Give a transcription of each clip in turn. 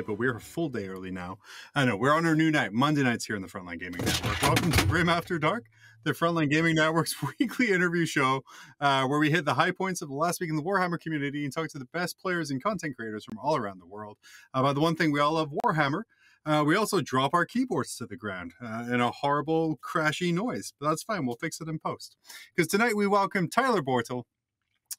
late, but we're a full day early now. I know we're on our new night, Monday nights here in the Frontline Gaming Network. Welcome to Grim After Dark, the Frontline Gaming Network's weekly interview show, uh, where we hit the high points of the last week in the Warhammer community and talk to the best players and content creators from all around the world about the one thing we all love: Warhammer. Uh, we also drop our keyboards to the ground uh, in a horrible, crashy noise, but that's fine. We'll fix it in post. Because tonight we welcome Tyler Bortle,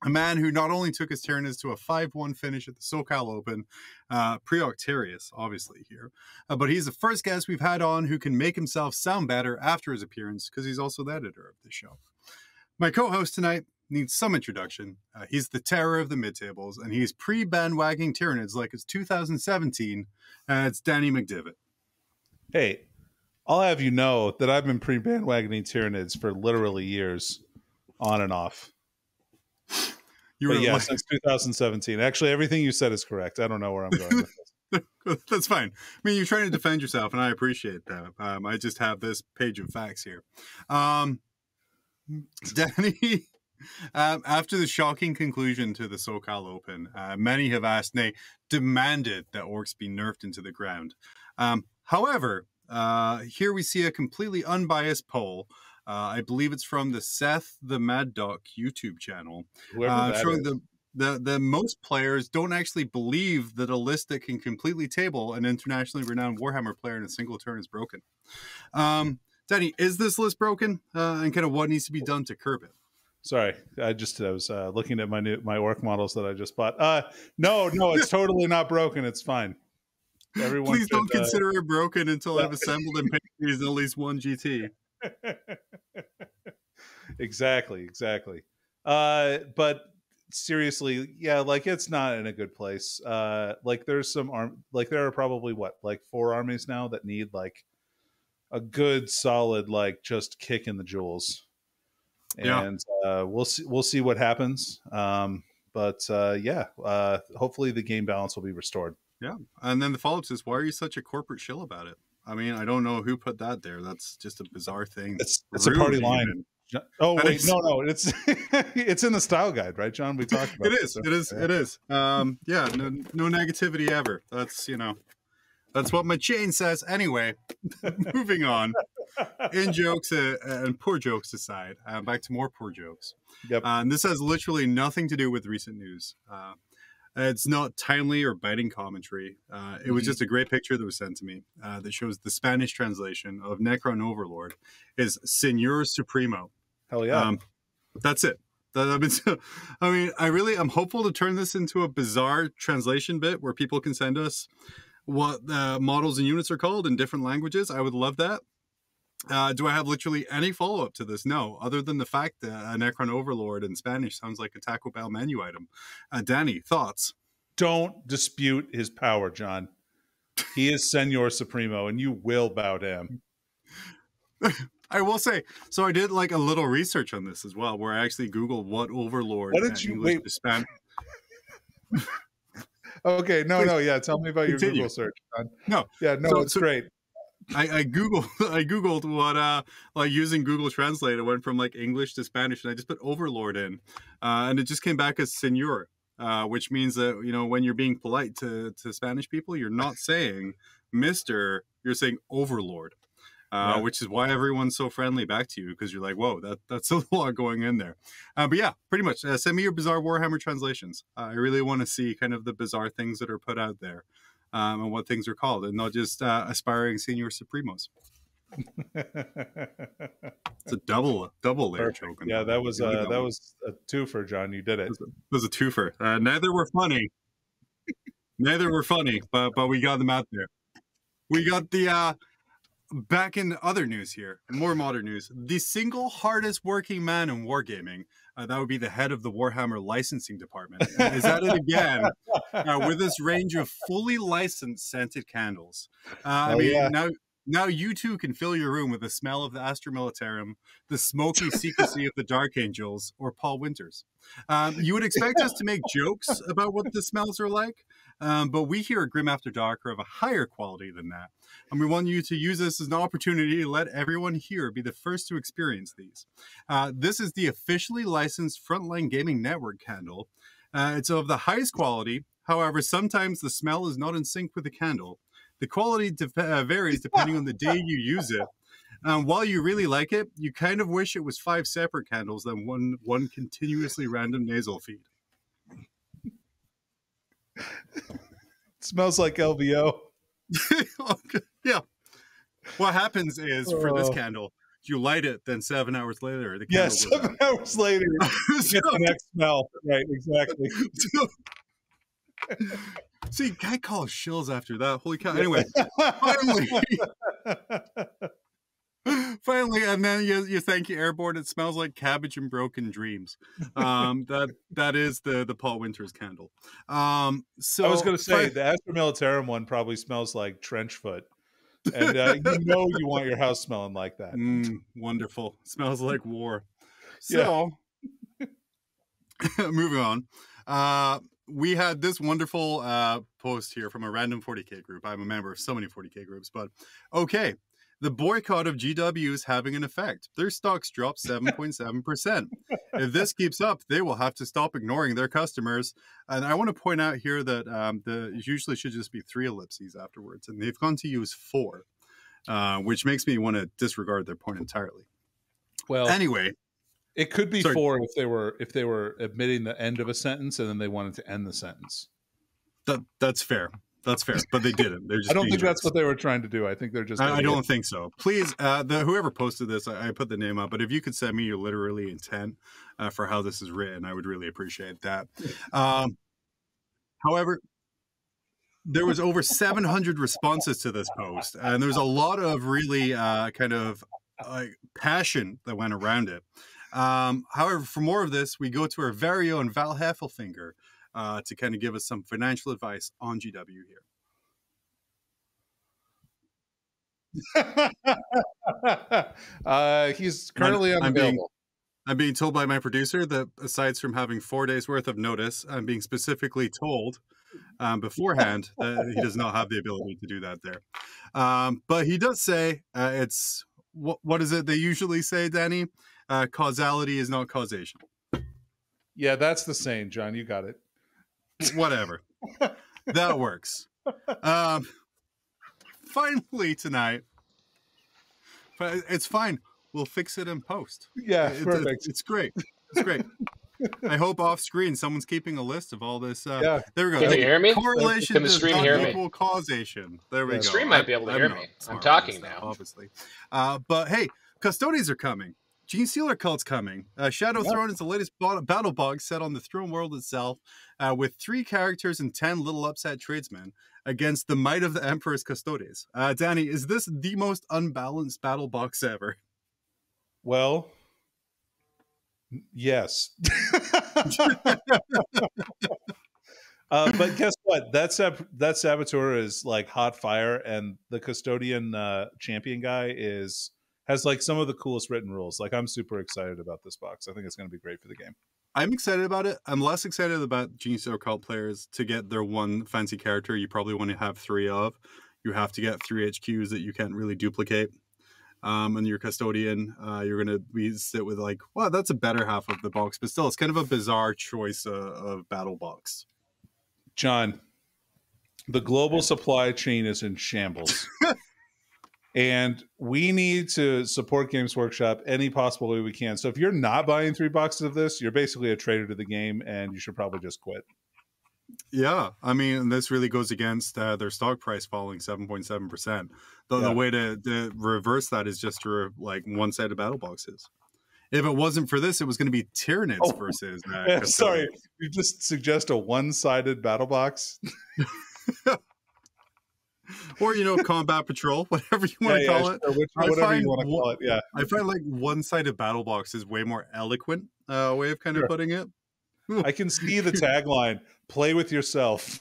a man who not only took his Tyranids to a 5-1 finish at the SoCal Open, uh, pre-Octarius, obviously here, uh, but he's the first guest we've had on who can make himself sound better after his appearance because he's also the editor of the show. My co-host tonight needs some introduction. Uh, he's the terror of the mid-tables, and he's pre-bandwagging Tyranids like it's 2017. Uh, it's Danny McDivitt. Hey, I'll have you know that I've been pre bandwagoning Tyranids for literally years, on and off. You But were yeah, like- since 2017. Actually, everything you said is correct. I don't know where I'm going. That's fine. I mean, you're trying to defend yourself, and I appreciate that. Um, I just have this page of facts here. Um, Danny, um, after the shocking conclusion to the SoCal Open, uh, many have asked, nay, demanded that orcs be nerfed into the ground. Um, however, uh, here we see a completely unbiased poll. Uh, I believe it's from the Seth the Mad Duck YouTube channel Whoever uh, that showing is. the, the the most players don't actually believe that a list that can completely table an internationally renowned Warhammer player in a single turn is broken. Um, Danny, is this list broken? Uh, and kind of what needs to be done to curb it? Sorry, I just I was uh, looking at my new my orc models that I just bought. Uh, no, no, it's totally not broken. It's fine. Everyone, Please don't uh, consider it broken until. I've assembled and painted at least one GT. exactly, exactly. Uh, but seriously, yeah, like it's not in a good place. Uh, like there's some arm, like there are probably what, like four armies now that need like a good solid, like just kick in the jewels. Yeah. And uh, we'll see. We'll see what happens. Um, but uh, yeah, uh, hopefully the game balance will be restored. Yeah. And then the follow up is why are you such a corporate shill about it? I mean, I don't know who put that there. That's just a bizarre thing. It's it's a party line. even. Oh That wait, is- no, no, it's it's in the style guide, right, John? We talked about it is it is Yeah. it is um yeah no, no negativity ever that's you know that's what my chain says anyway moving on in jokes uh, and poor jokes aside uh, back to more poor jokes Yep. uh, and this has literally nothing to do with recent news uh, it's not timely or biting commentary. Uh, it was Mhm. just a great picture that was sent to me uh, that shows the Spanish translation of Necron Overlord is Senor Supremo. Hell yeah. Um, that's it. That, I, mean, I mean, I really, I'm hopeful to turn this into a bizarre translation bit where people can send us what uh, models and units are called in different languages. I would love that. Uh, do I have literally any follow up to this? No, other than the fact that a Necron Overlord in Spanish sounds like a Taco Bell menu item. Uh, Danny, thoughts? Don't dispute his power, John. He is Senor Supremo, and you will bow to him. I will say, so I did like a little research on this as well, where I actually Googled what Overlord What did you- English wait. to Spanish. Okay, no, Please no, yeah. Tell me about your. Google search, John. No, Yeah, no, So- it's so- great. I, I googled I googled what uh like using Google Translate. It went from like English to Spanish, and I just put Overlord in, uh, and it just came back as Senor, uh, which means that you know when you're being polite to to Spanish people, you're not saying Mister, you're saying Overlord, uh, Yeah. which is why everyone's so friendly back to you because you're like, whoa, that that's a lot going in there. Uh, but yeah, pretty much. Uh, send me your bizarre Warhammer translations. Uh, I really want to see kind of the bizarre things that are put out there um, and what things are called, and not just uh, aspiring senior supremos. It's a double double layer Perfect. choking. yeah, that was uh, that was a twofer, John. You did it. It was a twofer. Uh, neither were funny. neither were funny, but but we got them out there. We got the uh, back in other news here, more modern news. The single hardest working man in wargaming. Uh, that would be the head of the Warhammer licensing department. Is at it again uh, with this range of fully licensed scented candles. Uh, I mean, yeah. now Now you too can fill your room with the smell of the Astra Militarum, the smoky secrecy of the Dark Angels, or Paul Winters. Um, you would expect us to make jokes about what the smells are like, um, but we here at Grim After Dark are of a higher quality than that. And we want you to use this as an opportunity to let everyone here be the first to experience these. Uh, this is the officially licensed Frontline Gaming Network candle. Uh, it's of the highest quality. However, sometimes the smell is not in sync with the candle. The quality de- uh, varies depending on the day you use it. Um, while you really like it, you kind of wish it was five separate candles than one one continuously random nasal feed. smells like LVO. Okay, yeah. What happens is for this Oh. candle, you light it, then seven hours later, the candle Yes, goes seven hours later, out. you get the next smell. Right, exactly. See, guy calls shills after that. Holy cow! Anyway, finally, finally, and then you, you thank you airborne. It smells like cabbage and broken dreams. Um, that that is the the Paul Winters candle. Um, so I was going to say fi- the Astra Militarum one probably smells like trench foot, and uh, you know you want your house smelling like that. Mm, wonderful. Smells like war. Yeah. So, moving on. Uh, we had this wonderful uh, post here from a random 40k group. I'm a member of so many 40k groups, but okay. The boycott of GW is having an effect. Their stocks dropped 7.7%. if this keeps up, they will have to stop ignoring their customers. And I want to point out here that um, the usually should just be three ellipses afterwards, and they've gone to use four, uh, which makes me want to disregard their point entirely. Well, Anyway, it could be sorry. four if they were if they were admitting the end of a sentence and then they wanted to end the sentence. that that's fair. That's fair, but they didn't. They're just. I don't think that's what they were trying to do. I think they're just. I, I don't think so. Please, uh, the whoever posted this, I, I put the name up. But if you could send me your literally intent uh, for how this is written, I would really appreciate that. Um, however, there was over 700 responses to this post, and there's a lot of really uh, kind of uh, passion that went around it. Um, however, for more of this, we go to our very own Val Heffelfinger uh, to kind of give us some financial advice on GW here. uh, he's currently I'm being- unavailable. I'm being told by my producer that aside from having four days worth of notice, I'm being specifically told um, beforehand that he does not have the ability to do that there. Um, but he does say uh, it's what, what is it they usually say, Danny? Uh, causality is not causation. Yeah, that's the saying, John. You got it. Whatever. that works. Um, finally, tonight, but it's fine. We'll fix it in post. Yeah, It's- perfect. It's, it's great. It's great. I hope off screen someone's keeping a list of all this. Uh, Yeah. There we go. Can Hey, you hear me? Correlation Can the stream not hear me? equal causation. There we go. The go. stream might I- be able to I'm hear not me. I'm talking this stuff, now. obviously. Uh, but hey, custodians are coming. Gene Stealer cult's coming. Uh, Shadow Yeah. Throne is the latest battle box set on the throne world itself, uh, with three characters and ten little upset tradesmen against the might of the Emperor's Custodes. Uh, Danny, is this the most unbalanced battle box ever? Well, yes. uh, but guess what? That sab- that saboteur is like hot fire, and the custodian uh, champion guy is has like some of the coolest written rules. Like I'm super excited about this box. I think it's going to be great for the game. I'm excited about it. I'm less excited about Gene Stealer Cult players to get their one fancy character you probably want to have three of. You have to get three HQs that you can't really duplicate. Um, and your custodian, uh, you're going to be sit with like, well, that's a better half of the box, but still, it's kind of a bizarre choice uh, of battle box. John, the global supply chain is in shambles. and we need to support Games Workshop any possible way we can. So if you're not buying three boxes of this, you're basically a traitor to the game and you should probably just quit. Yeah, I mean, this really goes against uh, their stock price falling 7.7%. The, Yeah. the way to, to reverse that is just to re- like one sided battle boxes. If it wasn't for this, it was going to be Tyranids Oh, versus. Uh, sorry, you just suggest a one-sided battle box. or you know combat patrol whatever you want to Yeah, call it sure, which- I whatever find you want to call it. Yeah, i find like one-sided battle box is way more eloquent uh, way of kind of putting it I can see the tagline: "Play with yourself."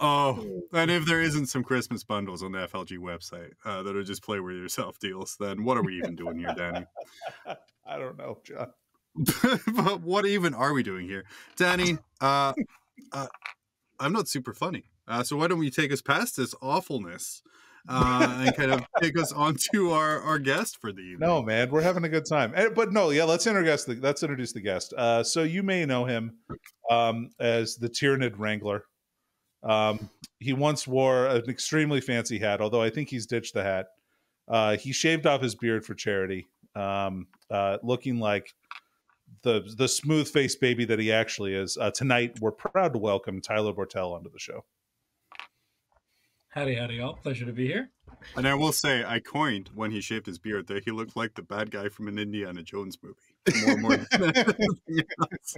oh, and if there isn't some Christmas bundles on the FLG website uh, that are just play with yourself deals, then what are we even doing here, Danny? I don't know, John. but what even are we doing here, Danny? Uh, uh, I'm not super funny, uh, so why don't we take us past this awfulness uh, and kind of take us on to our our guest for the evening? No, man, we're having a good time. Eh, But no, yeah, let's introduce the let's introduce the guest. Uh, so you may know him um, as the Tyranid Wrangler. Um, he once wore an extremely fancy hat, although I think he's ditched the hat. Uh, he shaved off his beard for charity, um, uh, looking like the the smooth faced baby that he actually is. Uh, tonight, we're proud to welcome Tyler Bortel onto the show. Howdy, howdy, all. Pleasure to be here. And I will say, I coined when he shaved his beard that he looked like the bad guy from an Indiana Jones movie. More, more than anything else.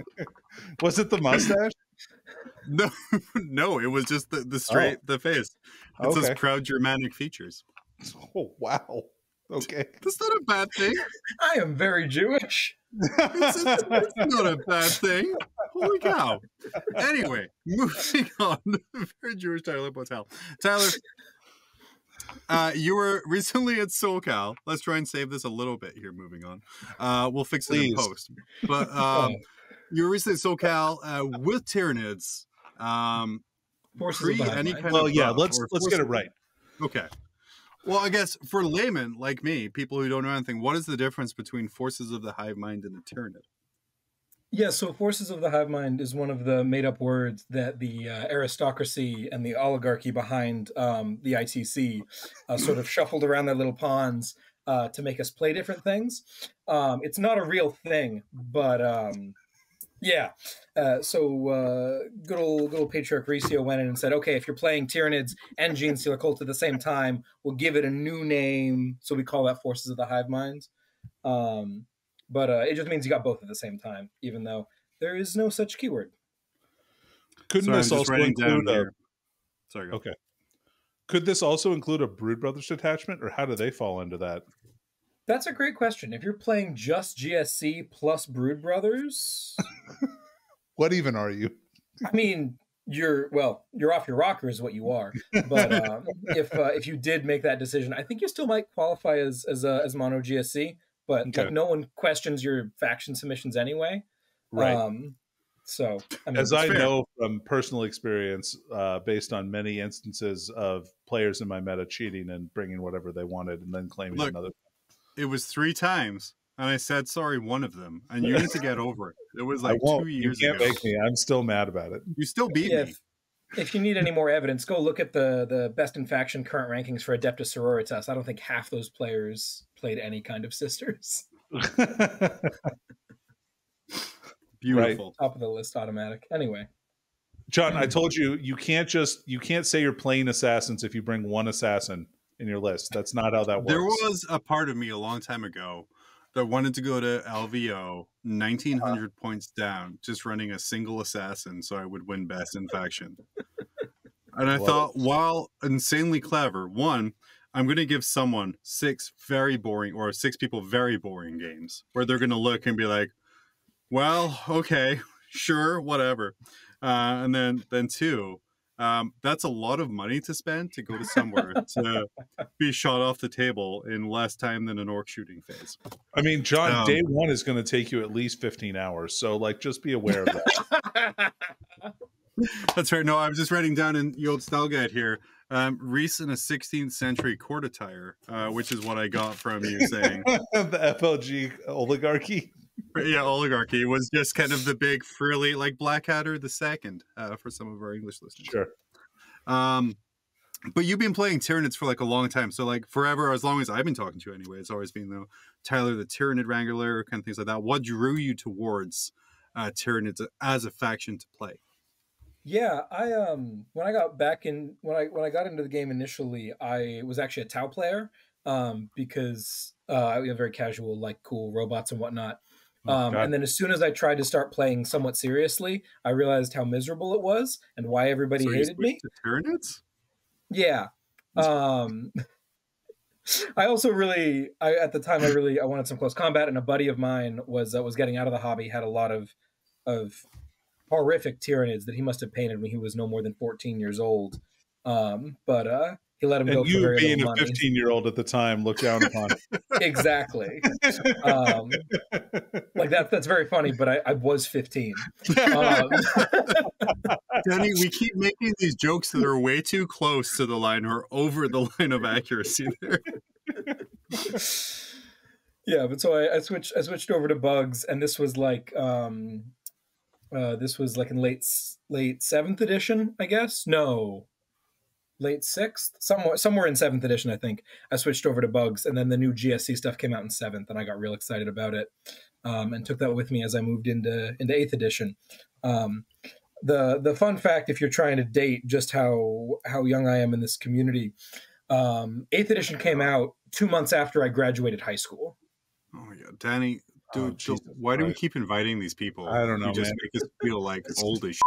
Was it the mustache? No, no, it was just the, the straight the face. It's those Okay. proud Germanic features. Oh wow. Okay. That's not a bad thing. I am very Jewish. It's, it's, it's not a bad thing. Holy cow. Anyway, moving on. Very Jewish Tyler Botel. Tyler, uh, you were recently at SoCal. Let's try and save this a little bit here. Moving on. Uh, we'll fix it in post. But um, you were recently at SoCal uh, with Tyranids. Um, pre of the Hive any kind Well, of yeah, let's let's get it right. Okay. Well, I guess for laymen like me, people who don't know anything, what is the difference between forces of the hive mind and a Tyranid? Yeah, so Forces of the Hive Mind is one of the made up words that the uh, aristocracy and the oligarchy behind um, the ITC uh, sort of shuffled around their little pawns uh, to make us play different things. Um, it's not a real thing, but um, yeah. Uh, so uh, good old good old Patriarch Reecius went in and said, okay, if you're playing Tyranids and Gene Stealer Cult at the same time, we'll give it a new name. So we call that Forces of the Hive Mind. Um, but uh, it just means you got both at the same time, even though there is no such keyword. Couldn't Sorry, this also include a. Sorry, go. Okay. Could this also include a Brood Brothers detachment, or how do they fall into that? That's a great question. If you're playing just GSC plus Brood Brothers, What even are you? I mean, you're well, you're off your rocker is what you are. But um, if uh, if you did make that decision, I think you still might qualify as as a, as mono GSC. But Okay. like, no one questions your faction submissions anyway. Right. Um, so I mean, As I fair. know from personal experience, uh, based on many instances of players in my meta cheating and bringing whatever they wanted and then claiming Look, another. It was three times, and I said sorry one of them, and you need to get over it. It was like I won't. two You years can't ago. make me. I'm still mad about it. You still beat yeah, me. if, if you need any more evidence, go look at the the best in faction current rankings for Adeptus Sororitas. I don't think half those players played any kind of sisters. Beautiful. Top of the list, automatic. Anyway, John, I told you you can't just you can't say you're playing assassins if you bring one assassin in your list. That's not how that works. There was a part of me a long time ago that wanted to go to LVO 1900 points down, just running a single assassin so I would win best in faction. and I Love thought, while insanely clever, one, I'm going to give someone six very boring or six people very boring games where they're going to look and be like, well, okay, sure, whatever. Uh, and then, then two, um, that's a lot of money to spend to go to somewhere to be shot off the table in less time than an orc shooting phase. I mean, John, Um, day one is going to take you at least 15 hours. So, like, just be aware of that. That's right. No, I was just writing down in the old style guide here. Um, Reese in a 16th century court attire, uh, which is what I got from you saying. the FLG oligarchy. Yeah, oligarchy was just kind of the big frilly, like Blackadder the second uh, for some of our English listeners. Sure. Um, but you've been playing Tyranids for like a long time. So like forever, as long as I've been talking to you anyway, it's always been though Tyler the Tyranid Wrangler, kind of things like that. What drew you towards uh, Tyranids as a faction to play? Yeah, I um when I got back in when I when I got into the game initially, I was actually a Tau player um because uh I have very casual like cool robots and whatnot. Um, and then as soon as I tried to start playing somewhat seriously, I realized how miserable it was and why everybody So hated me. Yeah. Um I also really I at the time I really I wanted some close combat and a buddy of mine was uh, was getting out of the hobby, had a lot of of horrific Tyranids that he must have painted when he was no more than 14 years old. Um, but uh, he let him go And for you, very being little a 15 year old at the time, looked down upon. exactly. Um, like that. That's very funny. But I, I was 15. Um, Danny, we keep making these jokes that are way too close to the line or over the line of accuracy there. yeah, but so I, I switched. I switched over to bugs, and this was like, um, uh, this was like in late late seventh edition, I guess. No, late sixth, somewhere somewhere in seventh edition, I think. I switched over to bugs, and then the new GSC stuff came out in seventh, and I got real excited about it, um, and took that with me as I moved into into eighth edition. Um, the the fun fact, if you're trying to date just how how young I am in this community, um, eighth edition came out two months after I graduated high school. Oh my god, Danny, Oh, dude, Jesus why do we keep inviting these people? I don't know, You just man. make us feel like old as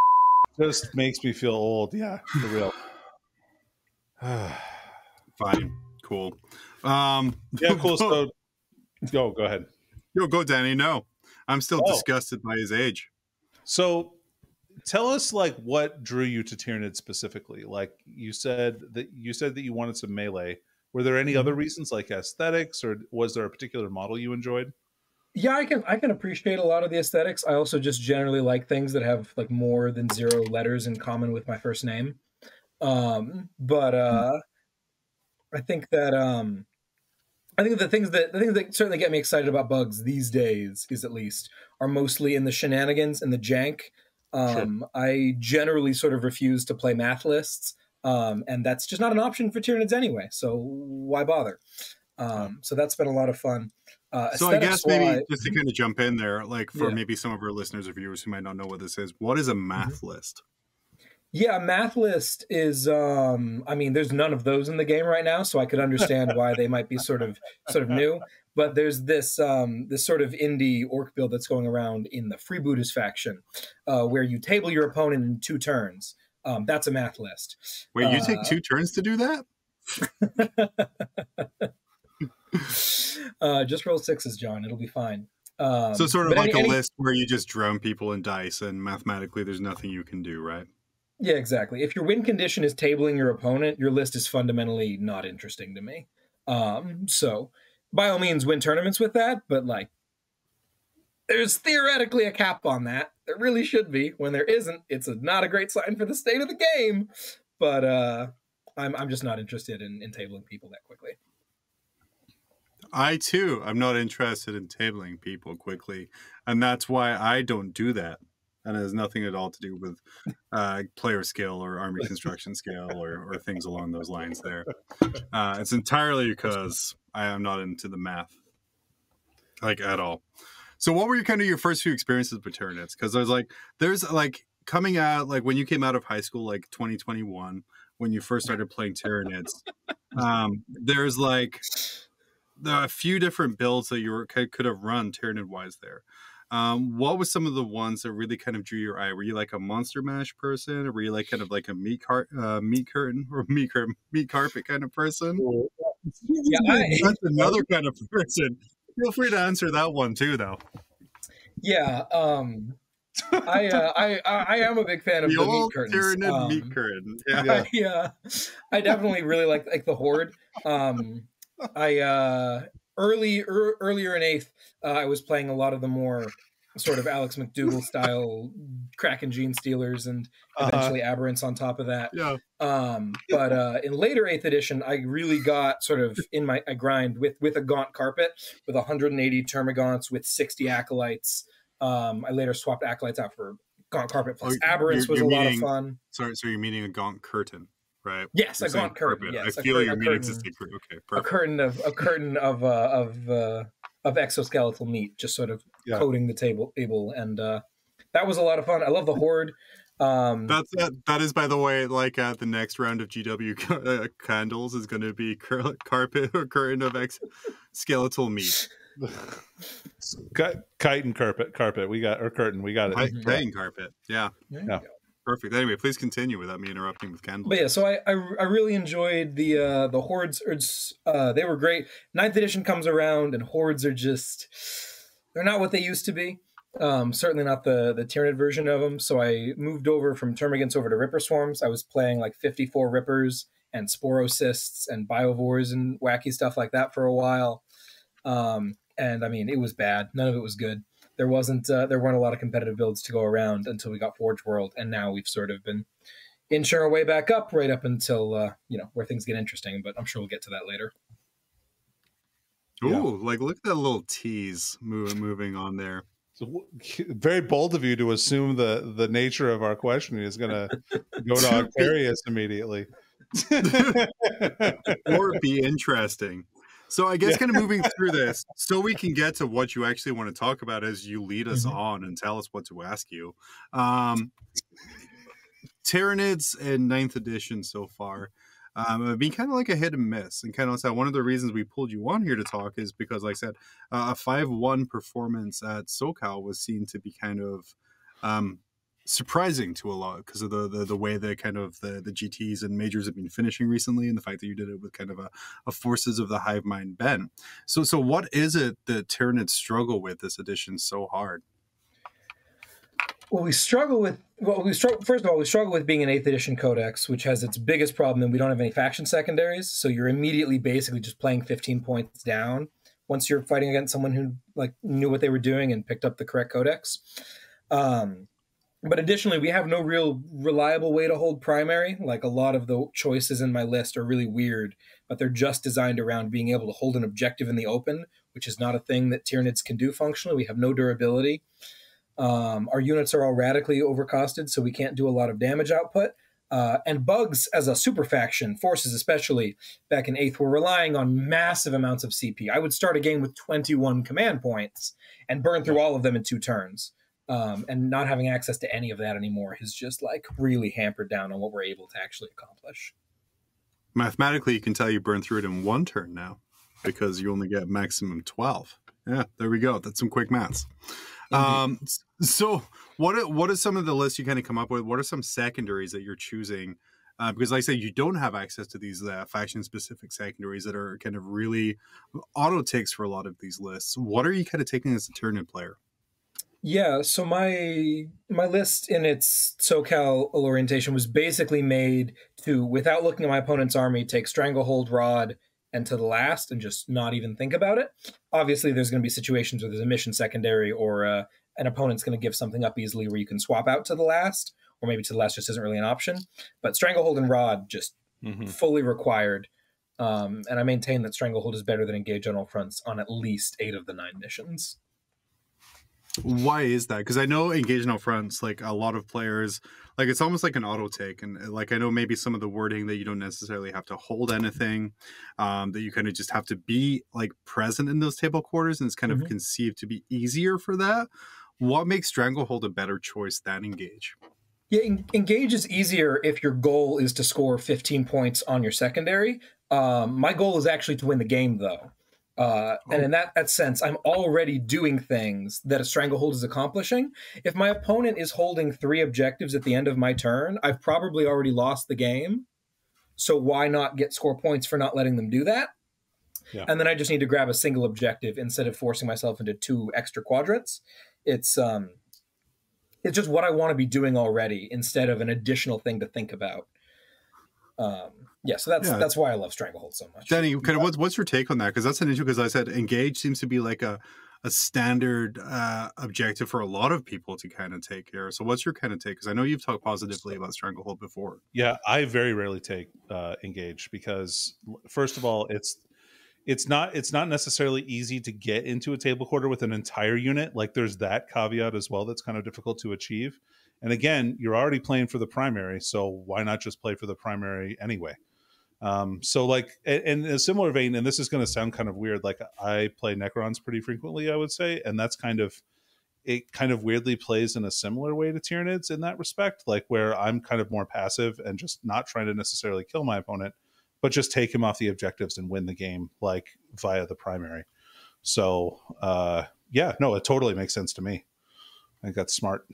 Just makes me feel old. Yeah, for real. Fine, cool. Um, yeah, cool. So, go, go ahead. Yo, go, Danny. No, I'm still Oh. disgusted by his age. So, tell us like what drew you to Tyranid specifically. Like you said that you said that you wanted some melee. Were there any other reasons, like aesthetics, or was there a particular model you enjoyed? Yeah, I can I can appreciate a lot of the aesthetics. I also just generally like things that have like more than zero letters in common with my first name. Um, but uh, I think that um, I think the things that the things that certainly get me excited about bugs these days is at least are mostly in the shenanigans and the jank. Um, I generally sort of refuse to play math lists, um, and that's just not an option for Tyranids anyway. So why bother? Um, so that's been a lot of fun. Uh, So I guess maybe just to kind of jump in there, like for Yeah. maybe some of our listeners or viewers who might not know what this is, what is a math Mm-hmm. list? Yeah, math list is um I mean there's none of those in the game right now, so I could understand why they might be sort of sort of new. But there's this um this sort of indie orc build that's going around in the freebooters faction, uh, where you table your opponent in two turns. Um, that's a math list. Wait, you take Uh, two turns to do that? uh, just roll sixes, John. It'll be fine. Um, so sort of like any- a any- list where you just drown people in dice, and mathematically, there's nothing you can do, right? Yeah, exactly. If your win condition is tabling your opponent, your list is fundamentally not interesting to me. Um, so by all means win tournaments with that, but like there's theoretically a cap on that. There really should be. When there isn't, it's a, not a great sign for the state of the game. But uh I'm I'm just not interested in, in tabling people that quickly. I too, I'm not interested in tabling people quickly, and that's why I don't do that. And it has nothing at all to do with uh, player skill or army construction skill or, or things along those lines. There, uh, it's entirely because I am not into the math, like at all. So, what were your kind of your first few experiences with Tyranids? Because there's like, there's like coming out like when you came out of high school, like 2021, when you first started playing Tyranids. um, there's like there a few different builds that you were, could, have run Tyranid wise there. Um, what was some of the ones that really kind of drew your eye? Were you like a monster mash person, or were you like kind of like a meat cart, uh, meat curtain, or meat cur- meat carpet kind of person? Yeah, I- That's another kind of person. Feel free to answer that one too, though. Yeah, um I uh, I I I am a big fan of The the, old meat curtains. Um, meat curtain. Yeah. Yeah. yeah i definitely really like like the horde um i uh early er, earlier in eighth uh, i was playing a lot of the more sort of alex mcdougal style kraken gene stealers and Uh-huh. eventually aberrants on top of that Yeah. um but uh in later eighth edition i really got sort of in my i grind with with a gaunt carpet with 180 termagants with 60 acolytes um i later swapped acolytes out for gaunt carpet plus Oh, aberrants was you're a lot of fun Sorry, so you're meaning a gaunt curtain, right? yes You're a gaunt curtain carpet. yes I a feel cur- you're a meaning to curtain. say curtain. Okay, a curtain of a curtain of uh, of uh, of exoskeletal meat, just sort of Yeah. coating the table table, and uh, that was a lot of fun. I love the horde. Um, That's that. That is, by the way, like uh, the next round of GW uh, candles is going to be cur- carpet or curtain of ex- skeletal meat. Ki- Kite and carpet, carpet. We got or curtain. We got it. Hi- Mhm. Hanging carpet. Yeah, there you Yeah. Perfect. Anyway, please continue without me interrupting with candles. But yeah, so I, I I really enjoyed the uh, the hordes. Uh, they were great. Ninth edition comes around, and hordes are just they're not what they used to be. Um, certainly not the the Tyranid version of them. So I moved over from Termagants over to Ripper Swarms. I was playing like 54 Rippers and Sporocysts and Biovores and wacky stuff like that for a while. Um, and I mean, it was bad. None of it was good. There wasn't uh, there weren't a lot of competitive builds to go around until we got Forge World, and now we've sort of been inching our way back up right up until uh, you know where things get interesting. But I'm sure we'll get to that later. Ooh, Yeah. like look at that little tease moving moving on there. So very bold of you to assume the the nature of our questioning is going to go to Octarius immediately. or be interesting. So I guess Yeah. kind of moving through this, so we can get to what you actually want to talk about as you lead us Mhm. on and tell us what to ask you. Um, Tyranids in ninth edition so far um, been kind of like a hit and miss, and kind of like one of the reasons we pulled you on here to talk is because, like I said, uh, a five-one performance at SoCal was seen to be kind of um, surprising to a lot because of the, the the way that kind of the the GTS and majors have been finishing recently, and the fact that you did it with kind of a, a forces of the hive mind bent. So so what is it that Tyranids struggle with this edition so hard? Well, we struggle with well, we struggle. First of all, we struggle with being an eighth edition codex, which has its biggest problem, and we don't have any faction secondaries. So you're immediately basically just playing 15 points down once you're fighting against someone who like knew what they were doing and picked up the correct codex. Um, but additionally, we have no real reliable way to hold primary. Like a lot of the choices in my list are really weird, but they're just designed around being able to hold an objective in the open, which is not a thing that Tyranids can do functionally. We have no durability. Um, our units are all radically overcosted, so we can't do a lot of damage output. Uh, and bugs as a super faction, forces especially back in eighth, were relying on massive amounts of CP. I would start a game with 21 command points and burn through all of them in two turns. Um, and not having access to any of that anymore has just like really hampered down on what we're able to actually accomplish. Mathematically, you can tell you burn through it in one turn now because you only get maximum twelve. Yeah, there we go. That's some quick maths. Um, so what are, what are some of the lists you kind of come up with? What are some secondaries that you're choosing? Uh, because, like I said, you don't have access to these uh, faction specific secondaries that are kind of really auto takes for a lot of these lists. What are you kind of taking as a turn in player? Yeah, so my my list in its SoCal orientation was basically made to, without looking at my opponent's army, take Stranglehold, Rod, and to the last, and just not even think about it. Obviously, there's going to be situations where there's a mission secondary, or uh, an opponent's going to give something up easily where you can swap out to the last, or maybe to the last just isn't really an option. But Stranglehold and Rod just Mhm. fully required. Um, and I maintain that Stranglehold is better than Engage on all fronts on at least eight of the nine missions. Why is that? Because I know engaging out fronts, like a lot of players, like it's almost like an auto take, and uh, like I know maybe some of the wording that you don't necessarily have to hold anything, um, that you kind of just have to be like present in those table quarters, and it's kind Mhm. of conceived to be easier for that. What makes Stranglehold a better choice than Engage? Yeah, en- engage is easier if your goal is to score 15 points on your secondary. Um, my goal is actually to win the game, though. Uh, And in that, that sense, I'm already doing things that a stranglehold is accomplishing. If my opponent is holding three objectives at the end of my turn, I've probably already lost the game. So why not get score points for not letting them do that? Yeah. And then I just need to grab a single objective instead of forcing myself into two extra quadrants. It's um, it's just what I want to be doing already instead of an additional thing to think about. Um, yeah, so that's Yeah. that's why I love Stranglehold so much. Danny, kind of what's what's your take on that? Because that's an issue. Because I said engage seems to be like a a standard uh, objective for a lot of people to kind of take here. So what's your kind of take? Because I know you've talked positively about Stranglehold before. Yeah, I very rarely take uh, engage because first of all, it's it's not it's not necessarily easy to get into a table quarter with an entire unit. Like there's that caveat as well that's kind of difficult to achieve. And again, you're already playing for the primary, so why not just play for the primary anyway? Um, so like in a similar vein, and this is going to sound kind of weird. Like I play Necrons pretty frequently, I would say, and that's kind of it kind of weirdly plays in a similar way to Tyranids in that respect, like where I'm kind of more passive and just not trying to necessarily kill my opponent, but just take him off the objectives and win the game, like via the primary. So, uh, yeah, no, it totally makes sense to me. I think that's smart.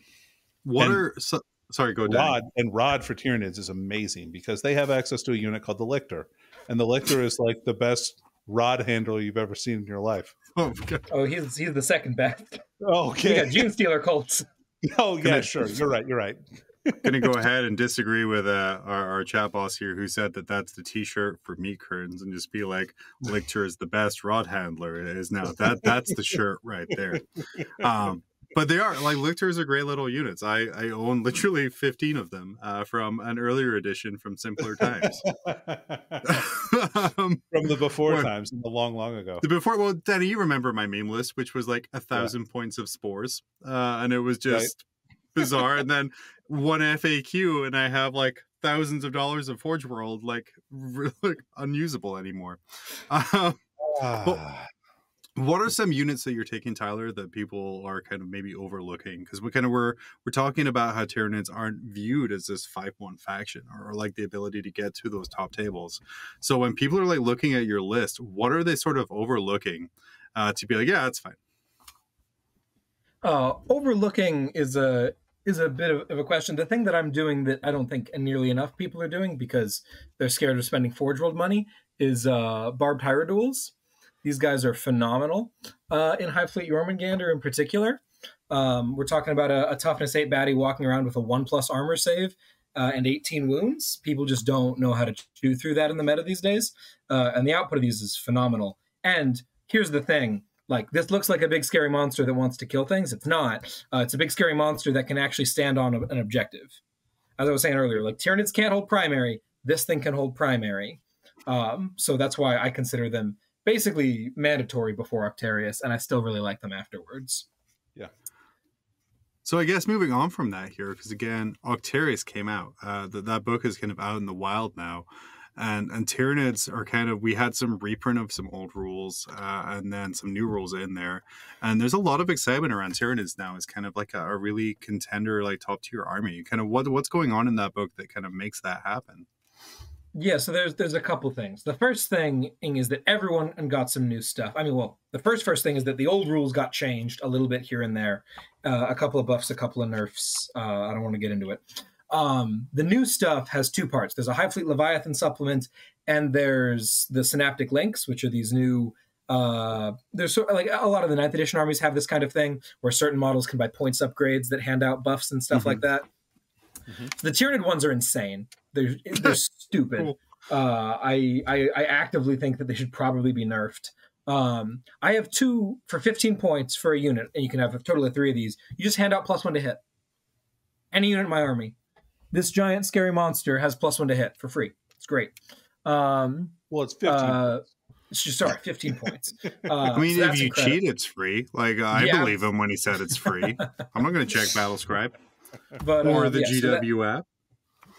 What And- are so, sorry? Go Danny. Rod and Rod for Tyranids is amazing because they have access to a unit called the Lictor, and the Lictor is like the best rod handle you've ever seen in your life. Oh, Oh, he's he's the second best. Oh, We got Gene Stealer Cults. Oh, yeah, Gonna- sure. You're right. You're right. gonna go ahead and disagree with uh, our, our chat boss here who said that that's the t-shirt for meat curtains and just be like Lictor is the best rod handler it is now that that's the shirt right there um but they are like Lictors are great little units. I i own literally 15 of them uh, from an earlier edition from simpler times. Um, From the before Or- times, the long, long ago. the before well danny you remember my meme list which was like a thousand points of spores uh and it was just bizarre. And then one faq and i have like thousands of dollars of forge world like really unusable anymore. Um, Ah. What are some units that you're taking tyler that people are kind of maybe overlooking because we kind of were we're talking about how tyranids aren't viewed as this 5-1 faction or, like the ability to get to those top tables so when people are like looking at your list what are they sort of overlooking uh, to be like yeah that's fine Uh, overlooking is a is a bit of, of a question. The thing that I'm doing that I don't think nearly enough people are doing because they're scared of spending Forge World money is uh, Barbed Hierodules. These guys are phenomenal uh, in Hive Fleet Jormungandr in particular. Um, we're talking about a, a toughness eight baddie walking around with a one plus armor save uh, and 18 wounds. People just don't know how to chew through that in the meta these days, uh, and the output of these is phenomenal. And here's the thing: like this looks like a big scary monster that wants to kill things. It's not. Uh, it's a big scary monster that can actually stand on a, an objective. As I was saying earlier, like Tyranids can't hold primary. This thing can hold primary. Um, so that's why I consider them basically mandatory before Octarius, and I still really like them afterwards. Yeah. So I guess moving on from that here, because again, Octarius came out. Uh, that that book is kind of out in the wild now, and and Tyranids are kind of. We had some reprint of some old rules, uh, and then some new rules in there, and there's a lot of excitement around Tyranids now. It's kind of like a, a really contender, like top tier army. Kind of what what's going on in that book that kind of makes that happen. Yeah, so there's there's a couple things. The first thing is that everyone got some new stuff. I mean, well, the first first thing is that the old rules got changed a little bit here and there, uh, a couple of buffs, a couple of nerfs. Uh, I don't want to get into it. Um, the new stuff has two parts. There's a Hive Fleet Leviathan supplement, and there's the Synaptic Links, which are these new. Uh, there's sort of like a lot of the ninth edition armies have this kind of thing where certain models can buy points upgrades that hand out buffs and stuff Mhm. like that. Mhm. The Tyranid ones are insane. They're they're stupid. Cool. Uh, I, I I actively think that they should probably be nerfed. Um, I have two for 15 points for a unit, and you can have a total of three of these. You just hand out plus one to hit. Any unit in my army. This giant scary monster has plus one to hit for free. It's great. Um, Well, it's 15. uh, it's just, sorry, 15 points. Uh, I mean, so if you incredible. cheat, it's free. Like I Yeah. believe him when he said it's free. I'm not going to check Battlescribe but, or uh, the yeah, so that- GW app.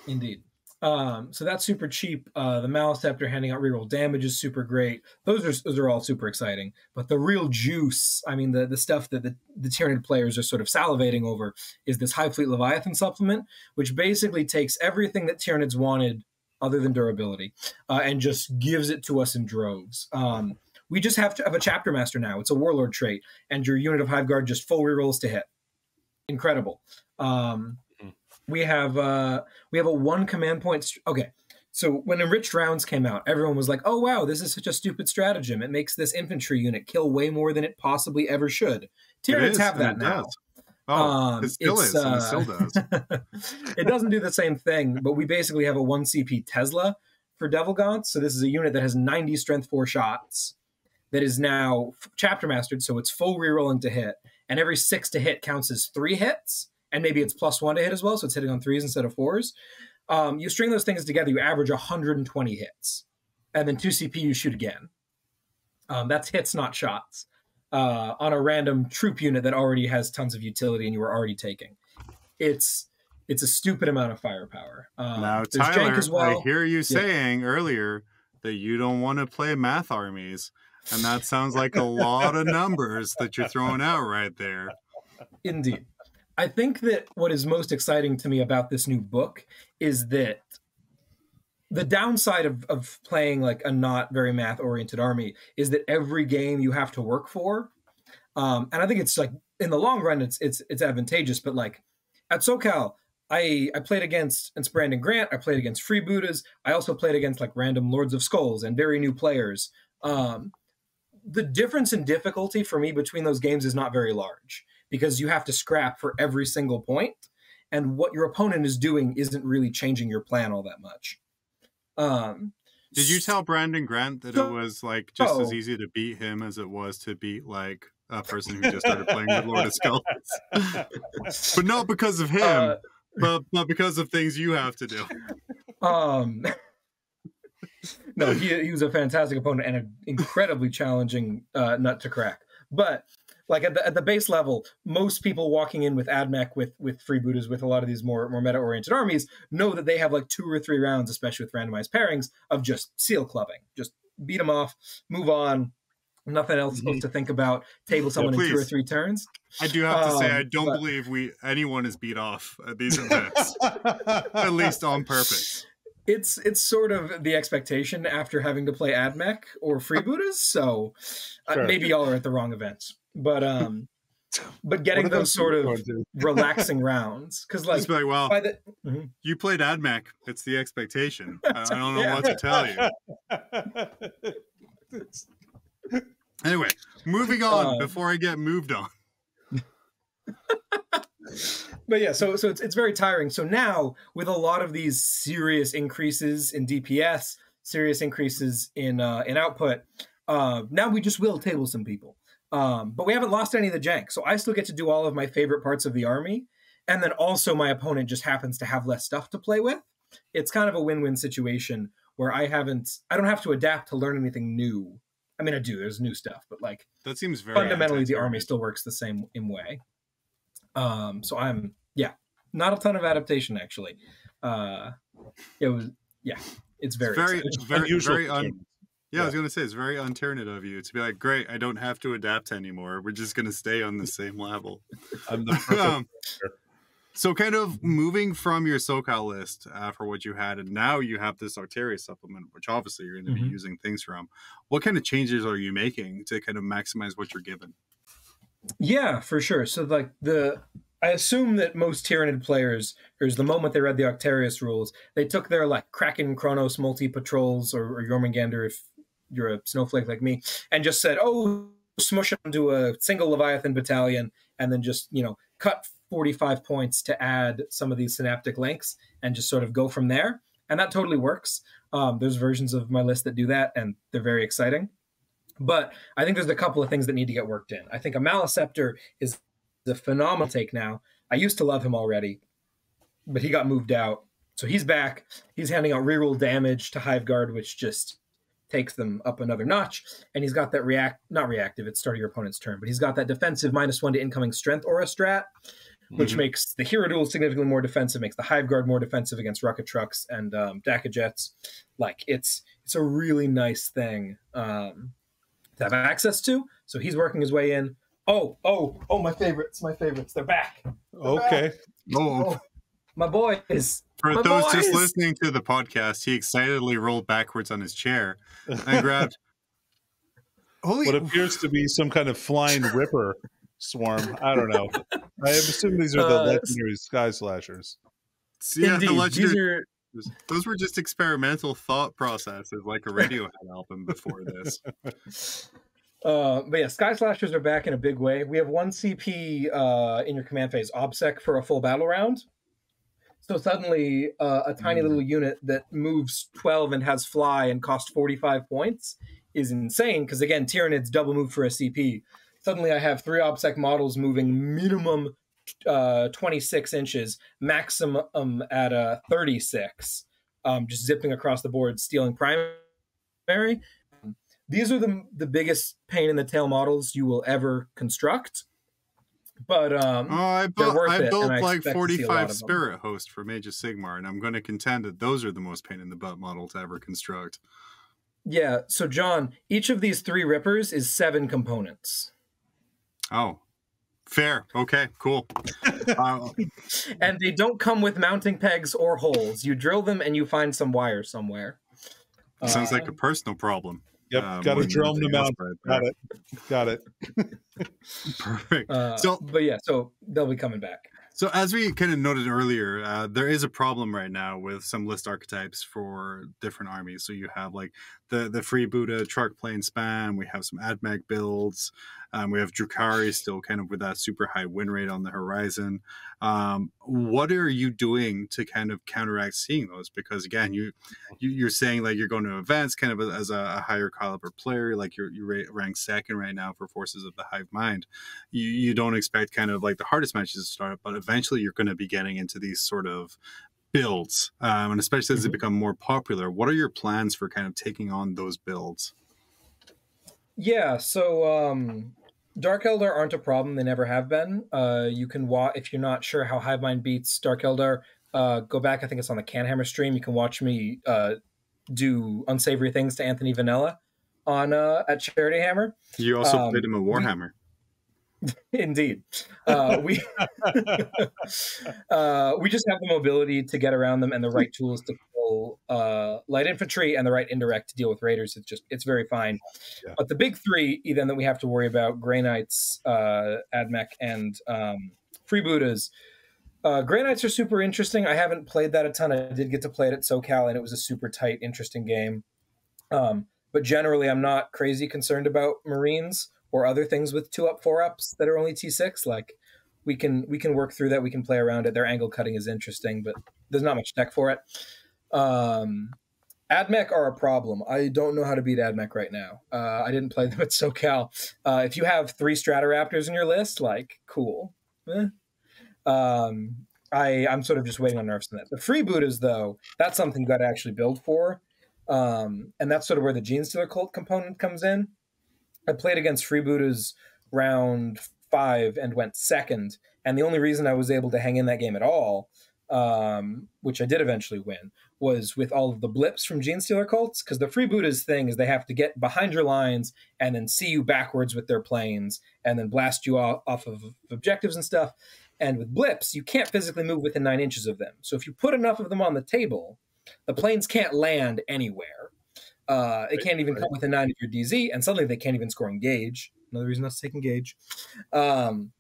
Indeed. Um, so that's super cheap. Uh, the Maliceptor handing out reroll damage is super great. Those are those are all super exciting. But the real juice, I mean, the the stuff that the, the Tyranid players are sort of salivating over is this Hive Fleet Leviathan supplement, which basically takes everything that Tyranids wanted other than durability uh, and just gives it to us in droves. Um, we just have to have a chapter master now. It's a warlord trait, and your unit of Hive Guard just full rerolls to hit. Incredible. Um, we have uh, we have a one command point. St- okay, so when enriched rounds came out, everyone was like, "Oh wow, this is such a stupid stratagem. It makes this infantry unit kill way more than it possibly ever should." Tyranids have that now. does. Oh, Um, it still it's, is, and it uh, still does. it doesn't do the same thing, but we basically have a 1 CP Tesla for Devil Gaunts. So this is a unit that has 90 strength 4 shots that is now f- chapter mastered, so it's full rerolling to hit. And every 6 to hit counts as 3 hits, and maybe it's plus 1 to hit as well, so it's hitting on 3s instead of 4s. Um, you string those things together, you average 120 hits. And then 2 CP, you shoot again. Um, that's hits, not shots. Uh, on a random troop unit that already has tons of utility and you were already taking. It's it's a stupid amount of firepower. Um, now, Tyler, as well. I hear you saying earlier that you don't want to play math armies, and that sounds like a lot of numbers that you're throwing out right there. Indeed. I think that what is most exciting to me about this new book is that the downside of, of playing like a not very math oriented army is that every game you have to work for. Um, and I think it's like in the long run it's it's it's advantageous, but like at SoCal, I I played against and Brandon Grant, I played against Freebooters, I also played against like random Lords of Skulls and very new players. Um, the difference in difficulty for me between those games is not very large because you have to scrap for every single point, and what your opponent is doing isn't really changing your plan all that much. Um, Did you tell Brandon Grant that So- it was like just as Oh. easy to beat him as it was to beat like a person who just started playing with Lord of Skulls? but not because of him, uh, but but because of things you have to do. Um, no, he, he was a fantastic opponent and an incredibly challenging uh, nut to crack. But like at the, at the base level, most people walking in with AdMech with with freebooters with a lot of these more more meta oriented armies know that they have like two or three rounds, especially with randomized pairings, of just seal clubbing, just beat them off, move on. Nothing else supposed to think about. Table someone in two or three turns. I do have to say I Um, don't but- believe we anyone is beat off at these events, at least on purpose. it's it's sort of the expectation after having to play AdMech or freebooters. So uh, Sure. maybe y'all are at the wrong events, but um, but getting those sort of relaxing rounds because like Just be like, well, by the you played AdMech. It's the expectation. I, I don't know Yeah. what to tell you. Anyway, moving on Um, before I get moved on. but yeah, so so it's it's very tiring. So now with a lot of these serious increases in DPS, serious increases in uh, in output, uh, now we just will table some people. Um, but we haven't lost any of the jank, so I still get to do all of my favorite parts of the army, and then also my opponent just happens to have less stuff to play with. It's kind of a win-win situation where I haven't, I don't have to adapt to learn anything new. I mean, I do. There's new stuff, but like That seems very fundamentally the army still works the same in way um so i'm yeah not a ton of adaptation actually uh it was yeah it's very, It's very, exciting. very, Unusual very un- tournaments. Yeah, I was gonna say it's very unturned of you to be like, great, I don't have to adapt anymore. We're just gonna stay on the same level. I'm the Um, so, kind of moving from your SoCal list uh, for what you had, and now you have this Octarius supplement, which obviously you're going to Mhm. be using things from. What kind of changes are you making to kind of maximize what you're given? yeah for sure so like the i assume that most Tyranid players or the moment they read the octarius rules they took their like kraken Kronos multi patrols or, or jormungandr if you're a snowflake like me and just said oh smush them into a single leviathan battalion and then just you know cut 45 points to add some of these synaptic links and just sort of go from there. And that totally works. Um, there's versions of my list that do that and they're very exciting. But i think there's a couple of things that need to get worked in. I think a maliceptor is a phenomenal take now. I used to love him already but he got moved out. So he's back. He's handing out reroll damage to hive guard which just takes them up another notch and he's got that react not reactive it's start of your opponent's turn but he's got that defensive minus one to incoming strength aura strat which Mhm. makes the hero duel significantly more defensive, makes the hive guard more defensive against rocket trucks and um, Dakkajets. Like it's it's a really nice thing um, to have access to. So he's working his way in. Oh, oh, oh! My favorites, my favorites. They're back. Okay. Oh, Oh, my boys. for my those just listening to the podcast, he excitedly rolled backwards on his chair and grabbed. Holy! what appears to be some kind of flying ripper swarm. I don't know. I assume these are the Uh, legendary sky slashers. yeah, Indeed, the these legendary. are Those were just experimental thought processes, like a Radiohead album before this. Uh, but yeah, Sky Slashers are back in a big way. We have one CP uh, in your command phase, OBSEC, for a full battle round. So suddenly, uh, a tiny Mm. little unit that moves 12 and has fly and costs 45 points is insane because, again, Tyranids double move for a CP. Suddenly, I have three OBSEC models moving minimum uh, 26 inches, maximum at uh, 36, um, just zipping across the board, stealing primary these are the the biggest pain in the tail models you will ever construct. But um, Oh, I built, worth I built I like expect to see a lot 45. Spirit Host for Age of Sigmar, and I'm going to contend that those are the most pain in the butt model to ever construct. yeah, so John, each of these three rippers is seven components, Oh, fair. Okay, cool. Uh, and they don't come with mounting pegs or holes. You drill them and you find some wire somewhere. sounds like Uh, a personal problem. Yep. uh, Got more to than drill them to anything else mount. right Got it. Got it. Perfect. Uh, So- but yeah, so they'll be coming back. So as we kind of noted earlier, uh, there is a problem right now with some list archetypes for different armies. So you have like the the freebooter, truck Plane spam. We have some AdMech builds. Um, we have Drukhari still kind of with that super high win rate on the horizon. Um, what are you doing to kind of counteract seeing those? Because again, you, you are saying like you're going to events kind of as a, a higher caliber player, like you're you're ranked second right now for Forces of the Hive Mind. You you don't expect kind of like the hardest matches to start, up, but eventually you're going to be getting into these sort of builds, um, and especially as they Mhm. become more popular. What are your plans for kind of taking on those builds? Yeah, so um, Dark Eldar aren't a problem. They never have been. Uh, you can watch if you're not sure how Hivemind beats Dark Eldar. Uh, go back. I think it's on the Canhammer stream. You can watch me uh, do unsavory things to Anthony Vanella on uh, at Charity Hammer. You also Um, played him a we- Warhammer. Indeed, uh, we uh, we just have the mobility to get around them and the right tools to uh, light infantry and the right indirect to deal with raiders. It's just it's very fine. Yeah. But the big three, then that we have to worry about: Grey Knights, uh, Admech, and um, Freebooters. Uh, Grey Knights are super interesting. I haven't played that a ton. I did get to play it at SoCal, and it was a super tight, interesting game. Um, but generally, I'm not crazy concerned about Marines or other things with two up, four ups that are only T6. Like we can we can work through that. We can play around it. Their angle cutting is interesting, but there's not much deck for it. Um, Admech are a problem. I don't know how to beat Admech right now. Uh, I didn't play them at SoCal. Uh, if you have three Stratoraptors in your list, like cool. Eh. Um, I I'm sort of just waiting on nerfs on that. The freebooters though, that's something you got to actually build for, um, and that's sort of where the Gene Stealer cult component comes in. I played against freebooters round five and went second, and the only reason I was able to hang in that game at all, um, which I did eventually win, was with all of the blips from Gene Stealer cults. Because the freebooters thing is they have to get behind your lines and then see you backwards with their planes, and then blast you off, off of objectives and stuff. And with blips, you can't physically move within nine inches of them. So if you put enough of them on the table, the planes can't land anywhere. Uh, they can't even come within nine of your DZ, and suddenly they can't even score engage. Another reason not to take engage. Um,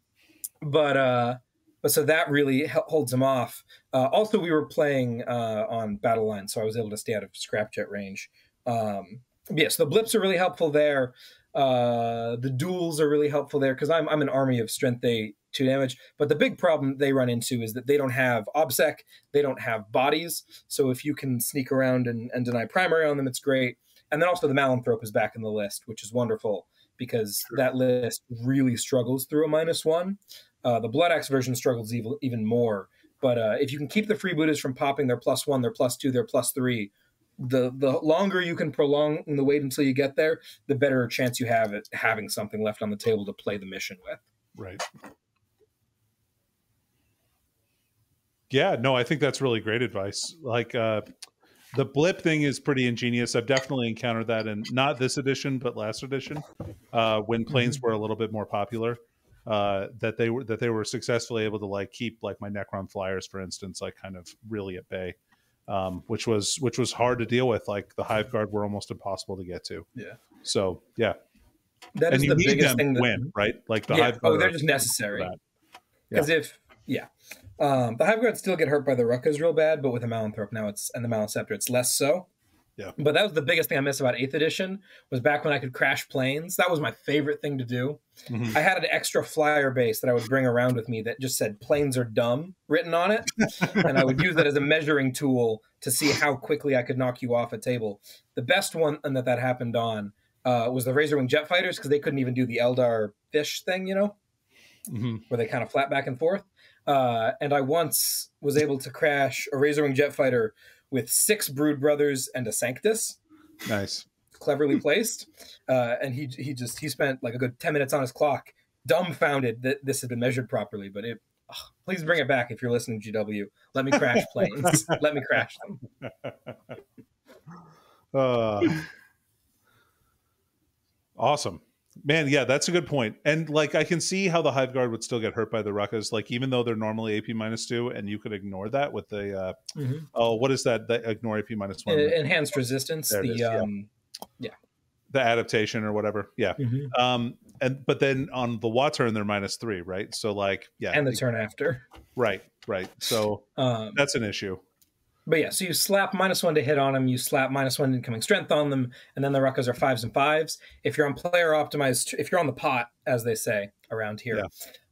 but uh, but so that really holds them off. Uh, also, we were playing uh, on battle line, so I was able to stay out of scrapjet range. Um, but yeah, so the blips are really helpful there. Uh, the duels are really helpful there because I'm I'm an army of strength eight two damage. But the big problem they run into is that they don't have obsec, they don't have bodies. So if you can sneak around and, and deny primary on them, it's great. And then also the Malanthrope is back in the list, which is wonderful because that list really struggles through a minus one. Uh, the Blood Axe version struggles even, even more. But uh, if you can keep the freebooters from popping their plus one, their plus two, their plus three, the the longer you can prolong the wait until you get there, the better chance you have at having something left on the table to play the mission with. Right. Yeah, no, I think that's really great advice. Like uh the blip thing is pretty ingenious. I've definitely encountered that in not this edition, but last edition, uh, when planes were a little bit more popular. Uh, that they were that they were successfully able to like keep like my Necron flyers, for instance, like kind of really at bay, um, which was which was hard to deal with. Like the Hive Guard were almost impossible to get to. Yeah. So yeah, That and is the biggest thing that, win, right? Like the yeah. Hive Oh, they're just necessary. Because if yeah, um, the Hive Guards still get hurt by the Ruckas real bad, but with the Malanthrope now it's and the Maliceptor it's less so. Yeah. But that was the biggest thing I missed about Eighth Edition was back when I could crash planes. That was my favorite thing to do. Mhm. I had an extra flyer base that I would bring around with me that just said "planes are dumb" written on it, and I would use that as a measuring tool to see how quickly I could knock you off a table. The best one that that happened on uh, was the Razorwing Jet Fighters because they couldn't even do the Eldar fish thing, you know Mhm. where they kind of flap back and forth. Uh, and I once was able to crash a Razorwing jet fighter with six Brood Brothers and a Sanctus, Nice. cleverly placed. Uh, and he he just he spent like a good ten minutes on his clock, dumbfounded that this had been measured properly. But it, ugh, please bring it back if you're listening, GW. Let me crash planes. Let me crash them. Uh, awesome. Man, yeah, that's a good point. And like I can see how the Hive Guard would still get hurt by the ruckas, like even though they're normally AP minus two, and you could ignore that with the uh oh, what is that? That ignore AP minus one. Uh, Enhanced resistance. There The is, yeah. um, the adaptation or whatever. Yeah. Mhm. Um, and but then on the Waaagh turn they're minus three, right? So like, yeah, and the turn after. right, right. So Um, that's an issue. But yeah, so you slap minus one to hit on them, you slap minus one incoming strength on them, and then the ruckas are fives and fives. If you're on player optimized, if you're on the pot, as they say around here,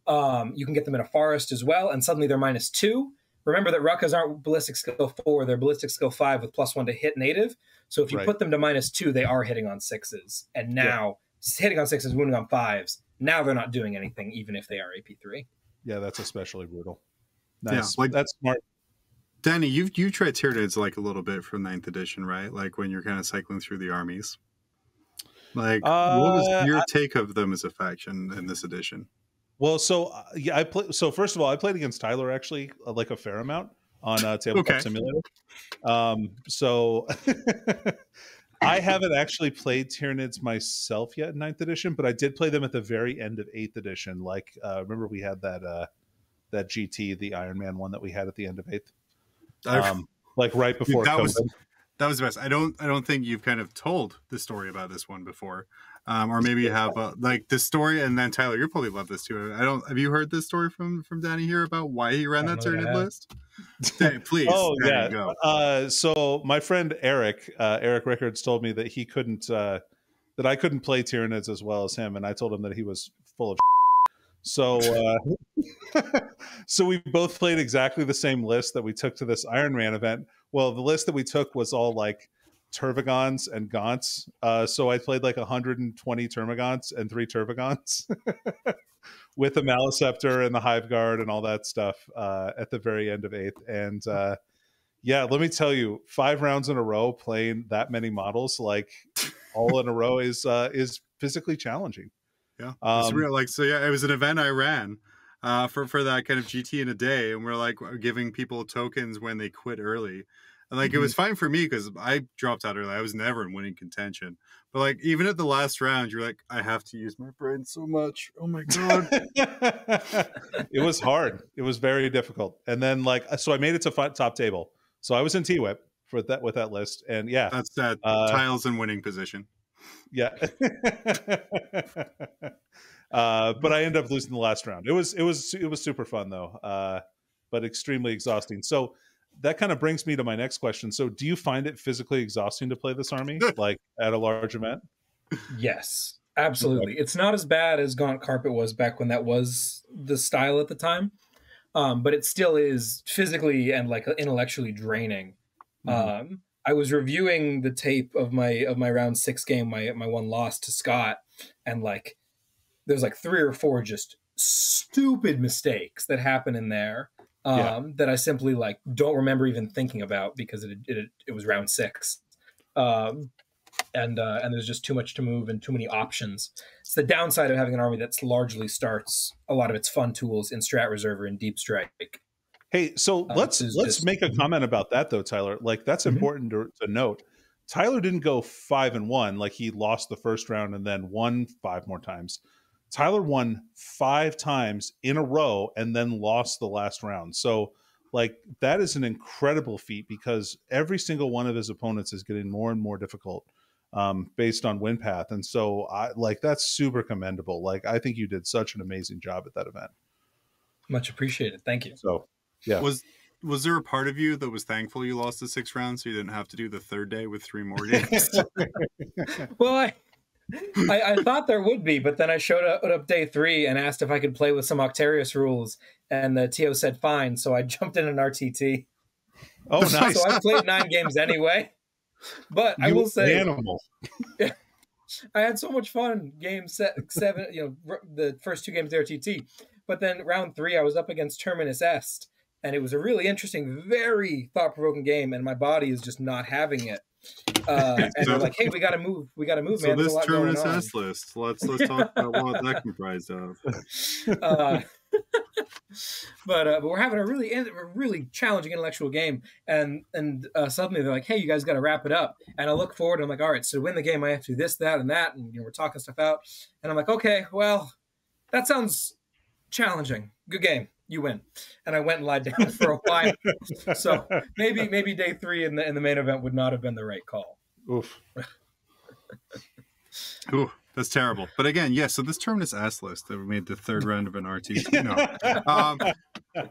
um, you can get them in a forest as well, and suddenly they're minus two. Remember that ruckas aren't ballistic skill four; they're ballistic skill five with plus one to hit native. So if you Right. put them to minus two, they are hitting on sixes, and now hitting on sixes, wounding on fives. Now they're not doing anything, even if they are AP three. Yeah, that's especially brutal. Yeah, Nice. like- that's smart. Danny, you've you tried Tyranids like a little bit from ninth edition, right? Like when you're kind of cycling through the armies. Like, what was Uh, your take of them as a faction in this edition? Well, so uh, yeah, I play. So first of all, I played against Tyler actually, uh, like a fair amount on uh, Tabletop Okay. Simulator. Um, so I haven't actually played Tyranids myself yet in ninth edition, but I did play them at the very end of eighth edition. Like, uh, remember we had that uh, that GT, the Iron Man one that we had at the end of eighth, I- um, like right before that COVID. was- that was the best. I don't I don't think you've kind of told the story about this one before. Um, or maybe you have uh, like the story, and then Tyler, you probably love this too. I don't. Have you heard this story from from Danny here about why he ran that don't know that I Tyranid have. list? Danny, please. Oh Danny, yeah. go. Uh, so my friend Eric, uh, Eric Rickards, told me that he couldn't, uh, that I couldn't play Tyranids as well as him, and I told him that he was full of. So, uh, so we both played exactly the same list that we took to this Iron Man event. Well, the list that we took was all like Tervigons and Gaunts. Uh, so I played like 120 Termagants and three Tervigons with the Maliceptor and the Hive Guard and all that stuff uh, at the very end of eighth. And uh, yeah, let me tell you, five rounds in a row playing that many models, like all in a row, is uh, is physically challenging. Yeah, it's Um, real. Like so, yeah, it was an event I ran uh, for for that kind of GT in a day, and we're like giving people tokens when they quit early, and like it was fine for me because I dropped out early. I was never in winning contention, but like even at the last round, you're like, I have to use my brain so much. Oh my god. it was hard. It was very difficult. And then like so I made it to top table. So I was in T Whip for that with that list. And yeah, That's that Uh, tiles in winning position. Yeah. uh, but I ended up losing the last round. It was it was it was super fun though. Uh, but extremely exhausting. So that kind of brings me to my next question. So do you find it physically exhausting to play this army like at a large event? Yes, absolutely. It's not as bad as Gaunt Carpet was back when that was the style at the time, um, but it still is physically and like intellectually draining. Mhm. Um, I was reviewing the tape of my of my round six game, my my one loss to Scott, and like there's like three or four just stupid mistakes that happen in there um, Yeah. that I simply like don't remember even thinking about because it it, it was round six. Um, and uh, and there's just too much to move and too many options. It's the downside of having an army that's largely starts a lot of its fun tools in Strat Reserver and Deep Strike. Hey, so Uh, let's let's just- make a comment about that though, Tyler. Like that's Mhm. important to, to note. Tyler didn't go five and one, like he lost the first round and then won five more times. Tyler won five times in a row and then lost the last round. So, like that is an incredible feat because every single one of his opponents is getting more and more difficult um, based on win path. And so, I like that's super commendable. Like I think you did such an amazing job at that event. Much appreciated. Thank you. So, yeah. Was was there a part of you that was thankful you lost the six rounds so you didn't have to do the third day with three more games? Well, I, I, I thought there would be, but then I showed up, up day three and asked if I could play with some Octarius rules, and the TO said fine. So I jumped in an RTT. oh, nice. So I played nine games anyway. But I will say, animal. I had so much fun. Game set seven, you know, r- the first two games of RTT, but then round three, I was up against Terminus Est, and it was a really interesting, very thought-provoking game, and my body is just not having it. Uh, and So- they're like, "Hey, we got to move. We got to move, so man. There's this a lot going terminus on." S list. Let's let's talk about what that comprised of. uh, but uh, but we're having a really a really challenging intellectual game, and and uh, suddenly they're like, "Hey, you guys got to wrap it up." And I look forward, and I'm like, "All right, so to win the game, I have to do this, that, and that," and you know, we're talking stuff out, and I'm like, "Okay, well, that sounds challenging. Good game, you win." And I went and lied down for a while. so maybe maybe day three in the in the main event would not have been the right call. Oof. Ooh, that's terrible. But again, yes. so this terminus Est list that we made the third round of an RTT. No, um,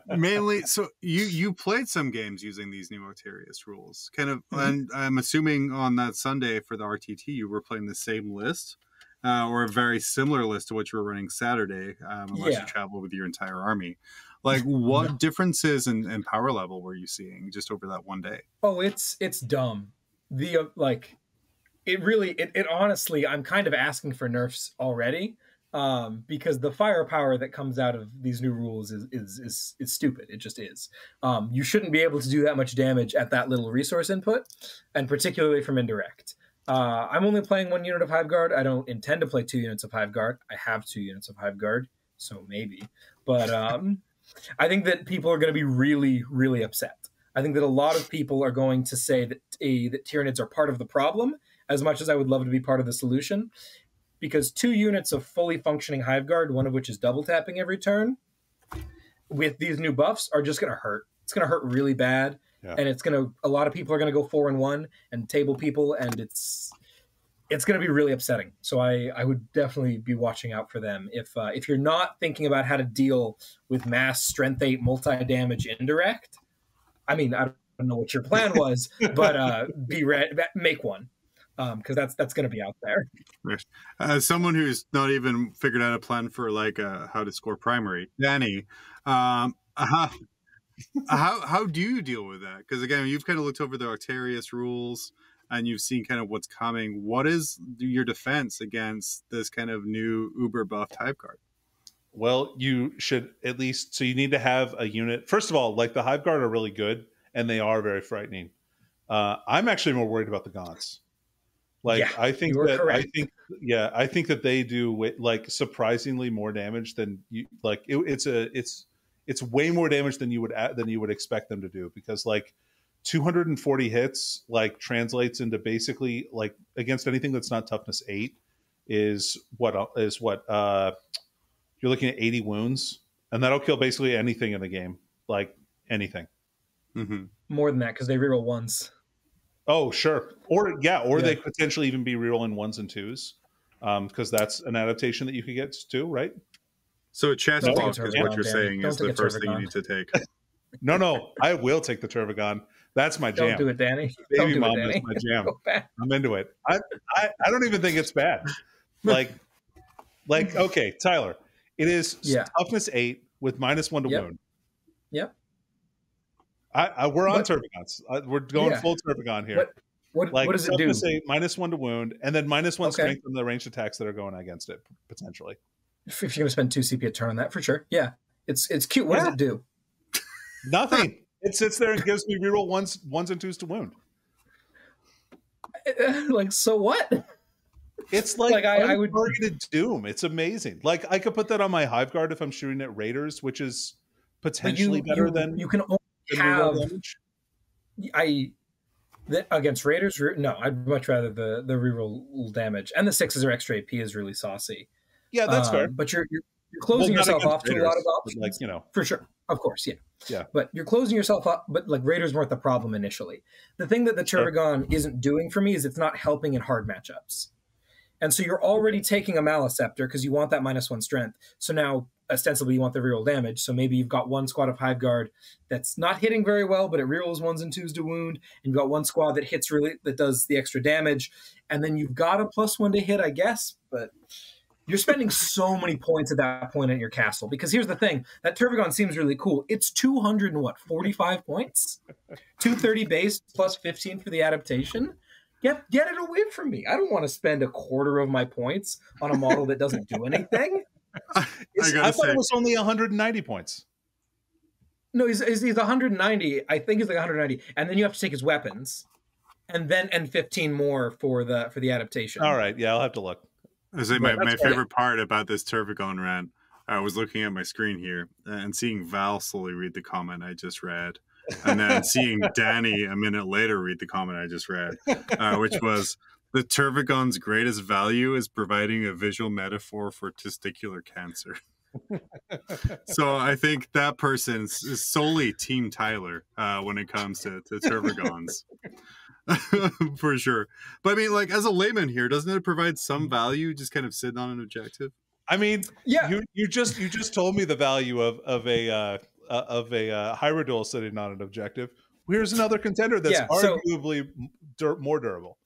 mainly. So you you played some games using these new Octarius rules, kind of, Mhm. and I'm assuming on that Sunday for the RTT you were playing the same list. Uh, or a very similar list to what you were running Saturday, um, unless Yeah. you travel with your entire army. Like, what No. differences in, in power level were you seeing just over that one day? Oh, it's it's dumb. The uh, like, it really it, it honestly, I'm kind of asking for nerfs already, um, because the firepower that comes out of these new rules is is is, is stupid. It just is. Um, you shouldn't be able to do that much damage at that little resource input, and particularly from indirect. Uh, I'm only playing one unit of Hive Guard. I don't intend to play two units of Hive Guard. I have two units of Hive Guard, so maybe. But um, I think that people are going to be really, really upset. I think that a lot of people are going to say that a, that Tyranids are part of the problem, as much as I would love to be part of the solution, because two units of fully functioning Hive Guard, one of which is double tapping every turn, with these new buffs are just going to hurt. It's going to hurt really bad, Yeah. and it's going to. A lot of people are going to go four and one and table people, and it's it's going to be really upsetting. So I I would definitely be watching out for them. If uh, if you're not thinking about how to deal with mass strength eight multi damage indirect, I mean I don't know what your plan was, but uh, be ready, make one because that's that's going to be out there. As someone who's not even figured out a plan for like uh, how to score primary, Danny, um, how, how how do you deal with that? Because again, you've kind of looked over the Octarius rules and you've seen kind of what's coming. What is your defense against this kind of new Uber buffed Hive Guard? Well, you should at least. So you need to have a unit. First of all, like the Hive Guard are really good, and they are very frightening. Uh, I'm actually more worried about the Gaunts. Like Yeah, I think you are that I think yeah I think that they do like surprisingly more damage than you like. It, it's a it's it's way more damage than you would a- than you would expect them to do because like 240 hits like translates into basically like against anything that's not toughness eight is what uh, what uh you're looking at 80 wounds and that'll kill basically anything in the game like anything Mm-hmm. More than that because they reroll ones. oh sure or yeah or Yeah. they potentially even be rerolling ones and twos um because that's an adaptation that you could get too right So chest Don't block take is what you're saying Don't is the first thing you need to take. no no i will take the tervigon that's my jam. Don't jam do it, Danny. Don't baby do mom it, is Danny. my jam i'm into it I, I i don't even think it's bad like like okay tyler it is Yeah. toughness eight with minus one to Yep. wound Yep. I, I we're on What- Tervigons. Uh, we're going Yeah. full Tervigon here. What- What, like what does it do? toughness eight, minus one to wound, and then minus one Okay. strength from the ranged attacks that are going against it potentially. If you're going to spend two CP a turn on that, for sure. Yeah, it's it's cute. What Yeah. does it do? Nothing. it sits there and gives me reroll ones, ones and twos to wound. like so what? It's like, Like, I- I would- targeted doom. It's amazing. Like I could put that on my hive guard if I'm shooting at raiders, which is potentially better you, than, you can only have. I the, against Raiders. No, I'd much rather the the reroll damage and the sixes or extra AP is really saucy. Yeah, that's Um, fair. But you're you're, you're Well, closing not yourself off to a Raiders, lot of options. Like you know, For sure. Of course, yeah. Yeah. But you're closing yourself up, but like Raiders weren't the problem initially. The thing that the Sure. Tervigon isn't doing for me is it's not helping in hard matchups. And so you're already taking a Maliceptor because you want that minus one strength. So now ostensibly you want the reroll damage. So maybe you've got one squad of Hive Guard that's not hitting very well, but it rerolls ones and twos to wound. And you've got one squad that hits really that does the extra damage. And then you've got a plus one to hit, I guess, but you're spending so many points at that point in your castle because here's the thing that tervigon seems really cool. It's 200 and what 45 points? 230 base plus 15 for the adaptation? Get get it away from me. I don't want to spend a quarter of my points on a model that doesn't do anything. I I, thought it was only 190 points. no he's, he's, he's 190 i think he's like 190 and then you have to take his weapons and then and 15 more for the for the adaptation. All right, yeah, I'll have to look. I say my, my favorite part about this Tervigon rant. I was looking at my screen here and seeing Val slowly read the comment I just read, and then seeing Danny a minute later read the comment I just read, uh, which was the Tervigon's greatest value is providing a visual metaphor for testicular cancer. so I think that person is solely Team Tyler uh, when it comes to, to Tervigons. for sure. But I mean, like as a layman here, doesn't it provide some value just kind of sitting on an objective? I mean, Yeah. you you just you just told me the value of of a uh, uh, of a uh, Hierodule sitting on an objective. Here's another contender that's Yeah, so- arguably dur- more durable.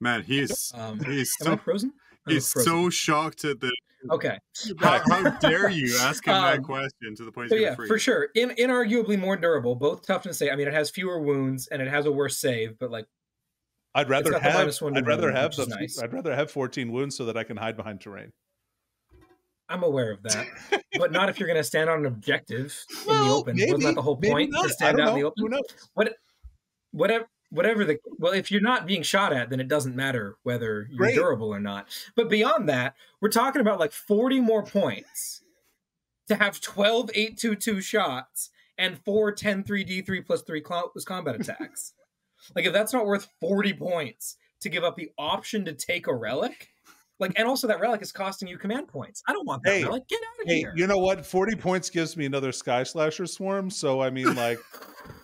Man, he's Um, he's am I so frozen? He's frozen. so shocked at the okay. how, how dare you ask him that Um, question to the point So yeah, gonna for sure. In inarguably more durable, both toughness save. I mean, it has fewer wounds and it has a worse save, but like I'd rather have minus one I'd rather have which the nice. I'd rather have 14 wounds so that I can hide behind terrain. I'm aware of that, but not if you're going to stand on an objective in the Well, open. Wasn't that the whole maybe point not. to stand don't out in the open? Who knows? whatever whatever the well if you're not being shot at then it doesn't matter whether you're Great. durable or not but beyond that we're talking about like 40 more points to have 12 822 shots and 4 10 3 d3 plus 3 close combat attacks like if that's not worth 40 points to give up the option to take a relic like and also that relic is costing you command points i don't want that Hey, relic get out of Hey, here you know what? 40 points gives me another Sky Slasher swarm. So I mean, like,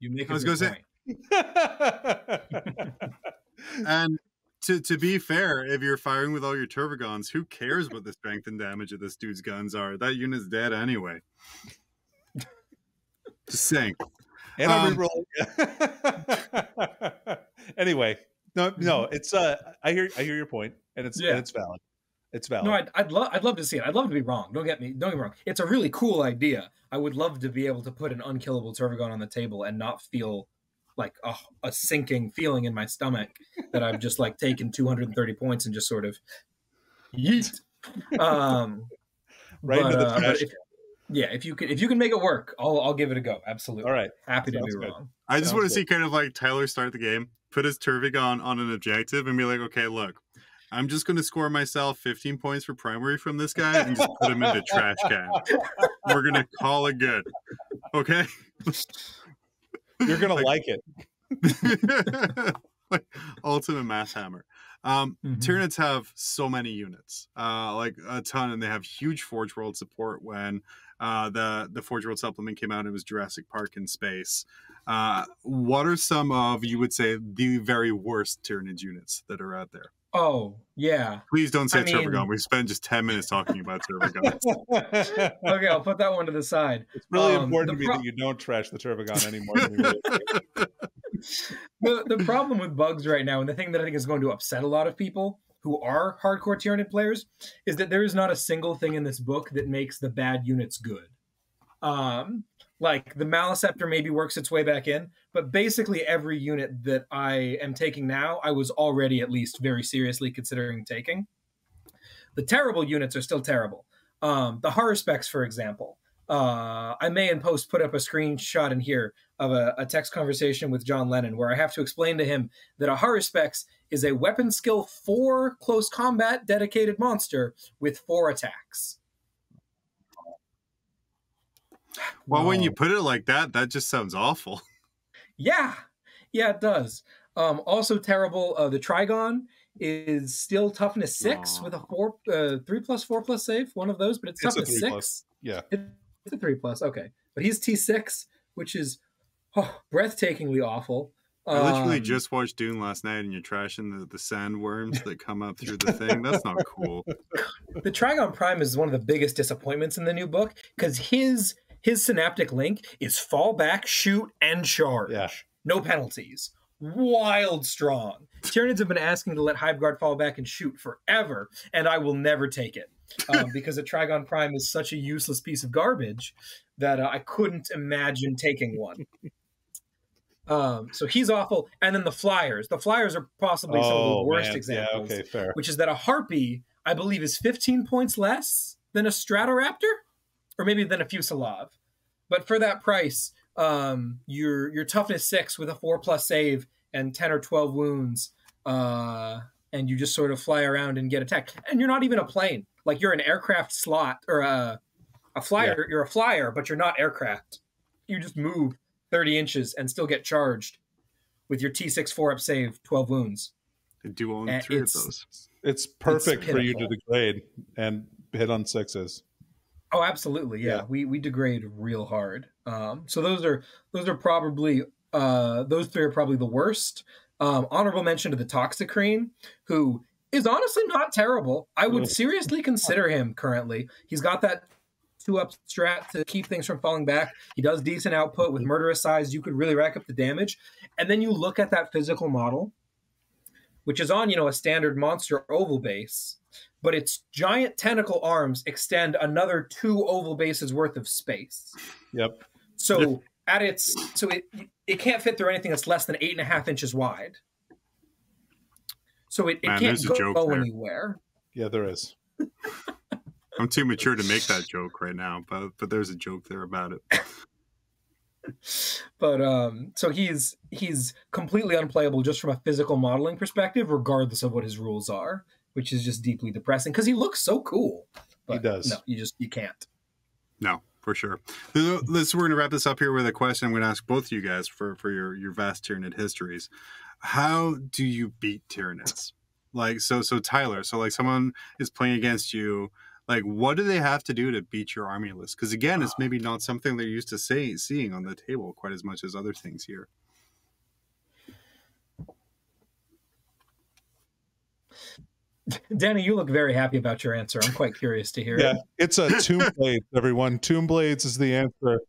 you make I a was good gonna say- point. And to to be fair, if you're firing with all your Tervigons, who cares what the strength and damage of this dude's guns are? That unit's dead anyway. Just saying. and I'm Um, anyway, no, no, it's uh, I hear, I hear your point, and it's, Yeah. and it's valid. It's valid. No, I'd, I'd love I'd love to see it. I'd love to be wrong. Don't get me don't get me wrong. It's a really cool idea. I would love to be able to put an unkillable Tervigon on the table and not feel like a, a sinking feeling in my stomach that I've just like taken 230 points and just sort of yeet. Um, right but, into the uh, trash. if- yeah, if you can if you can make it work, I'll I'll give it a go. Absolutely. All right. Happy to be good. wrong. I just Sounds want to good. see kind of like Tyler start the game, put his Tervigon on an objective, and be like, okay, look, I'm just going to score myself 15 points for primary from this guy and just put him into trash can. We're going to call it good. Okay? You're gonna Like- like it. like ultimate mass hammer. Um, Mhm. Tyranids have so many units, uh, like a ton, and they have huge Forge World support. When uh, the the Forge World supplement came out, it was Jurassic Park in space. Uh, what are some of you would say the very worst Tyranids units that are out there? Oh yeah. Please don't say I mean- Tervigon. We spent just ten minutes talking about Tervigon. Okay, I'll put that one to the side. It's really Um, important the to me pro- that you don't trash the Tervigon anymore. than you really do. the the problem with bugs right now, and the thing that I think is going to upset a lot of people who are hardcore Tyranid players, is that there is not a single thing in this book that makes the bad units good. Um, like the Maliceptor maybe works its way back in, but basically every unit that I am taking now, I was already at least very seriously considering taking. The terrible units are still terrible. Um, the Haruspex, for example. Uh, I may in post put up a screenshot in here of a, a text conversation with John Lennon where I have to explain to him that a Haruspex is a weapon skill four close combat dedicated monster with four attacks. Well, when you put it like that, that just sounds awful. Yeah, yeah, it does. Um, also terrible. Uh, the Trygon is still toughness six Aw. with a four, uh, three plus four plus save. One of those, but it's, It's toughness six. plus. Yeah. It's a three plus. Okay, but he's T six, which is oh, breathtakingly awful. I literally Um, just watched Dune last night, and you're trashing the, the sandworms that come up through the thing. That's not cool. the Trygon Prime is one of the biggest disappointments in the new book because his his synaptic link is fall back, shoot, and charge. Yeah. No penalties. Wild strong. Tyranids have been asking to let Hiveguard fall back and shoot forever, and I will never take it um, because a Trygon Prime is such a useless piece of garbage that uh, I couldn't imagine taking one. Um, so he's awful, and then the Flyers. The Flyers are possibly some of the worst Oh, man. examples Yeah, okay, fair. which is that a harpy, I believe, is 15 points less than a stratoraptor, or maybe than a fuselav. But for that price, um, your your toughness six with a four plus save and 10 or 12 wounds, uh, and you just sort of fly around and get attacked. And you're not even a plane; like you're an aircraft slot or a a flyer. You're a flyer, but you're not aircraft. You just move 30 inches and still get charged with your T6 four up save, 12 wounds. I do own Uh, three of it's- those. It's perfect for you to degrade and hit on sixes. Oh, absolutely. Yeah. Yeah. We we degrade real hard. Um, so those are those are probably uh, those three are probably the worst. Um, honorable mention to the Toxicrane, who is honestly not terrible. I would seriously consider him currently. He's got that two up strat to keep things from falling back. He does decent output with murderous size. You could really rack up the damage. And then you look at that physical model, which is on, you know, a standard monster oval base, but its giant tentacle arms extend another two oval bases worth of space. Yep. So at its so it it can't fit through anything that's less than eight and a half inches wide. So it, it Man, can't a go, joke go anywhere. Yeah, there is. I'm too mature to make that joke right now, but but there's a joke there about it. But um so he's he's completely unplayable just from a physical modeling perspective, regardless of what his rules are, which is just deeply depressing because he looks so cool. But does. No, you just you can't. No, for sure. So Let's we're gonna wrap this up here with a question I'm gonna ask both of you guys for for your your vast Tyranid histories. How do you beat Tyranids? Like so so Tyler, so like someone is playing against you. Like, what do they have to do to beat your army list? Because again, it's ah. maybe not something they're used to say, seeing on the table quite as much as other things here. Danny, you look very happy about your answer. I'm quite curious to hear Yeah, it. it's a Tomb Blade, everyone. Tomb Blades is the answer.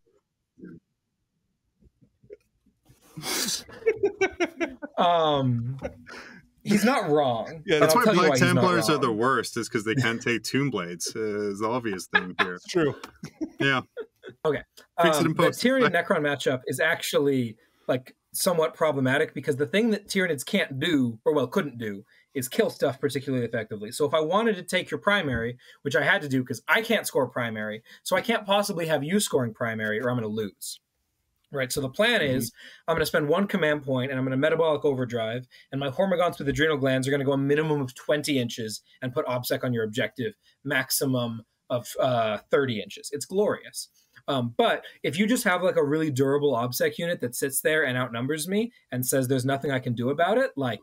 Um he's not wrong. Yeah, That's why Black not Templars are the worst, is because they can't take Tomb Blades. Uh, is the obvious thing here. It's true. Yeah. In um, the. Tyranid Necron matchup is actually like somewhat problematic because the thing that Tyranids can't do, or well, couldn't do, is kill stuff particularly effectively. So if I wanted to take your primary, which I had to do because I can't score primary, so I can't possibly have you scoring primary, or I'm going to lose. Right. So the plan is I'm going to spend one command point and I'm going to metabolic overdrive, and my hormagaunts with adrenal glands are going to go a minimum of 20 inches and put obsec on your objective, maximum of uh, 30 inches. It's glorious. Um, but if you just have like a really durable obsec unit that sits there and outnumbers me and says there's nothing I can do about it, like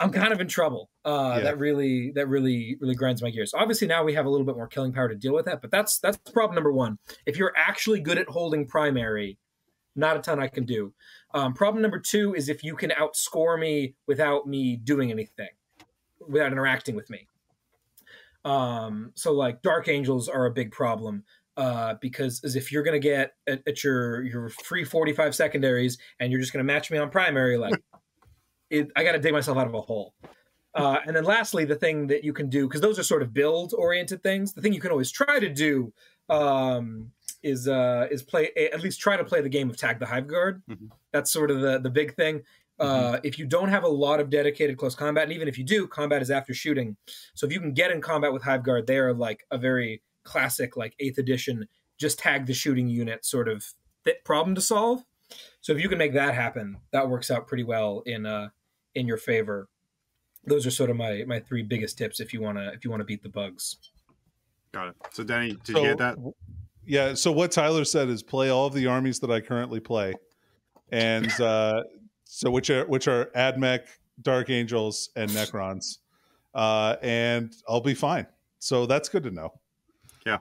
I'm kind of in trouble. Uh, Yeah. That really, that really, really grinds my gears. Obviously, now we have a little bit more killing power to deal with that, but that's that's problem number one. If you're actually good at holding primary, not a ton I can do. Um, problem number two is if you can outscore me without me doing anything, without interacting with me. Um, so like dark angels are a big problem uh, because as if you're gonna get at, at your your free 45 secondaries and you're just gonna match me on primary, like it, I gotta dig myself out of a hole. Uh, and then lastly, the thing that you can do because those are sort of build oriented things. The thing you can always try to do um, is uh, is play at least try to play the game of tag the hive guard. Mhm. That's sort of the the big thing. Uh, if you don't have a lot of dedicated close combat, and even if you do, combat is after shooting. So if you can get in combat with Hive Guard, they are like a very classic, like eighth edition, just tag the shooting unit sort of problem to solve. So if you can make that happen, that works out pretty well in uh in your favor. Those are sort of my my three biggest tips if you wanna if you wanna beat the bugs. Got it. So Danny, did So- you get that? Yeah. So what Tyler said is play all of the armies that I currently play, and uh, so which are which are Admech, Dark Angels, and Necrons, uh, and I'll be fine. So that's good to know. Yeah,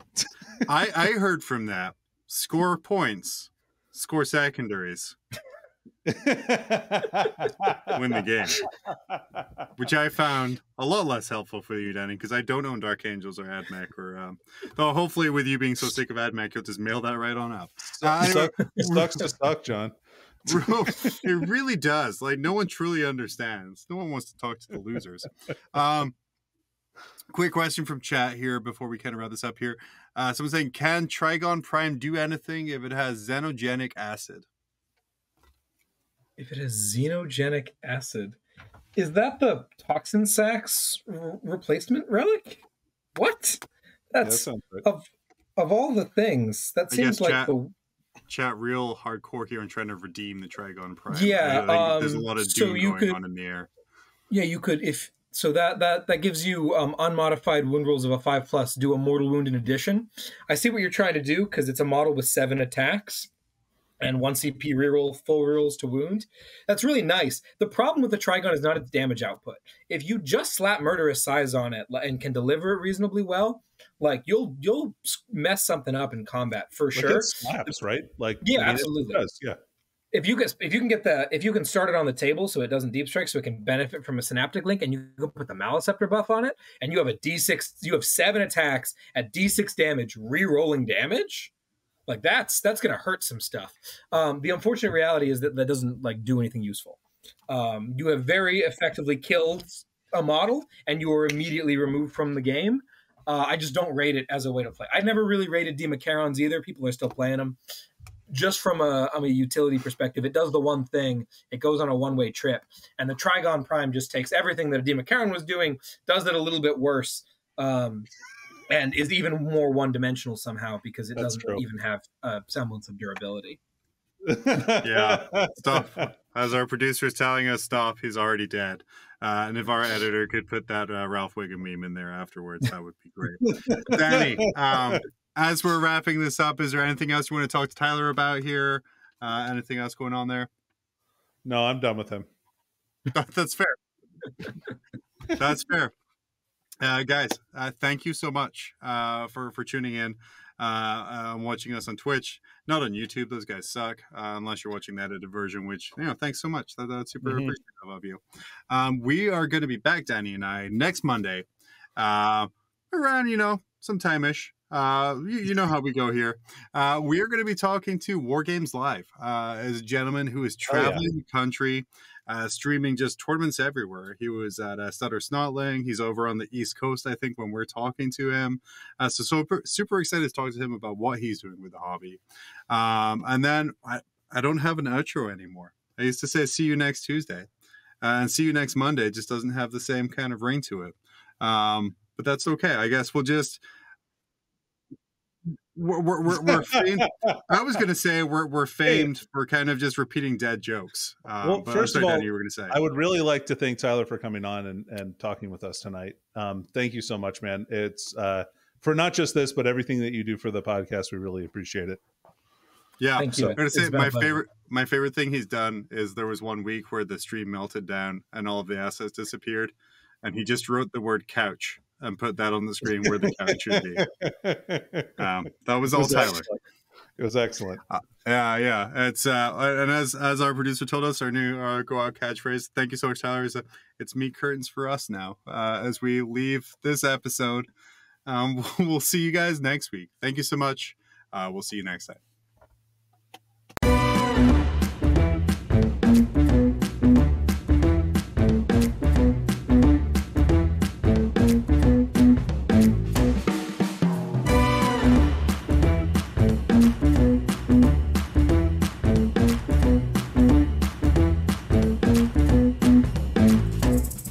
I, I heard from that. Score points, score secondaries, win the game. Which I found a lot less helpful for you, Danny, because I don't own Dark Angels or AdMech or um though hopefully with you being so sick of AdMech, you'll just mail that right on up. Uh, Suck- sucks to suck, John. It really does. Like no one truly understands. No one wants to talk to the losers. Um, quick question from chat here before we kind of wrap this up here. Uh, someone's saying, can Trygon Prime do anything if it has xenogenic acid? If it has xenogenic acid, is that the toxin sacs r- replacement relic? What? Yeah, that That's sounds right. of of all the things. That I seems like chat- the Chat real hardcore here and trying to redeem the Trygon Prime. Yeah, I think there's a um, lot of so doom you going could- on in the air. yeah. You could if so that that that gives you um, unmodified wound rolls of a five plus. Do a mortal wound in addition. I see what you're trying to do because it's a model with seven attacks and one CP reroll, full rerolls to wound. That's really nice. The problem with the Trygon is not its damage output. If you just slap murderous size on it and can deliver it reasonably well, like you'll you'll mess something up in combat for Like, sure. it slaps, right? Like Yeah, I mean, it absolutely. does, yeah. if you can if you can get the if you can start it on the table so it doesn't deep strike so it can benefit from a synaptic link and you can put the maliceptor buff on it and you have a d6 you have seven attacks at d6 damage re-rolling damage like that's that's gonna hurt some stuff. Um, the unfortunate reality is that that doesn't like do anything useful. Um, you have very effectively killed a model and you are immediately removed from the game. Uh, i just don't rate it as a way to play. I've never really rated Dimachaerons either. People are still playing them just from a, um, a utility perspective, it does the one thing. It goes on a one way trip, and the Trygon Prime just takes everything that a Dimachaeron was doing, does it a little bit worse, um, and is even more one dimensional somehow because it That's doesn't true. even have a semblance of durability. Yeah, Stop. As our producer is telling us, stop. He's already dead. Uh, and if our editor could put that uh, Ralph Wiggum meme in there afterwards, that would be great. Danny, um, as we're wrapping this up, is there anything else you want to talk to Tyler about here? Uh, anything else going on there? No, I'm done with him. That's fair. That's fair. Uh, guys, uh, thank you so much uh, for for tuning in. Uh, uh, watching us on Twitch, not on YouTube. Those guys suck. Uh, unless you're watching the a version, which you know, thanks so much. That, that's super Mhm. appreciative of you. Um, we are going to be back, Danny and I, next Monday, uh, around you know sometime ish. Uh, you, you know how we go here. Uh, we are going to be talking to War Games Live uh, as a gentleman who is Oh, yeah. traveling the country uh, streaming just tournaments everywhere. He was at uh, Stutter Snotling. He's over on the East Coast, I think, when we're talking to him. Uh, so super, super excited to talk to him about what he's doing with the hobby. Um, and then I, I don't have an outro anymore. I used to say, see you next Tuesday. Uh, and see you next Monday just doesn't have the same kind of ring to it. Um, but that's okay. I guess we'll just. We're, we're, we're, we're famed. I was going to say we're, we're famed for kind of just repeating dead jokes. Um, Well, but first of all, Danny, you were going to say. I would really like to thank Tyler for coming on and, and talking with us tonight. Um, thank you so much, man. It's uh, for not just this, but everything that you do for the podcast. We really appreciate it. Yeah, Thank you. I'm gonna say been my favorite my favorite thing he's done is there was one week where the stream melted down and all of the assets disappeared, and he just wrote the word couch and put that on the screen where the couch should be. Um, that was all Tyler. It was excellent. Yeah, yeah. It's uh, and as as our producer told us, our new uh, go out catchphrase. Thank you so much, Tyler. Is uh, it's meat curtains for us now. Uh, as we leave this episode, um, we'll see you guys next week. Thank you so much. Uh, we'll see you next time.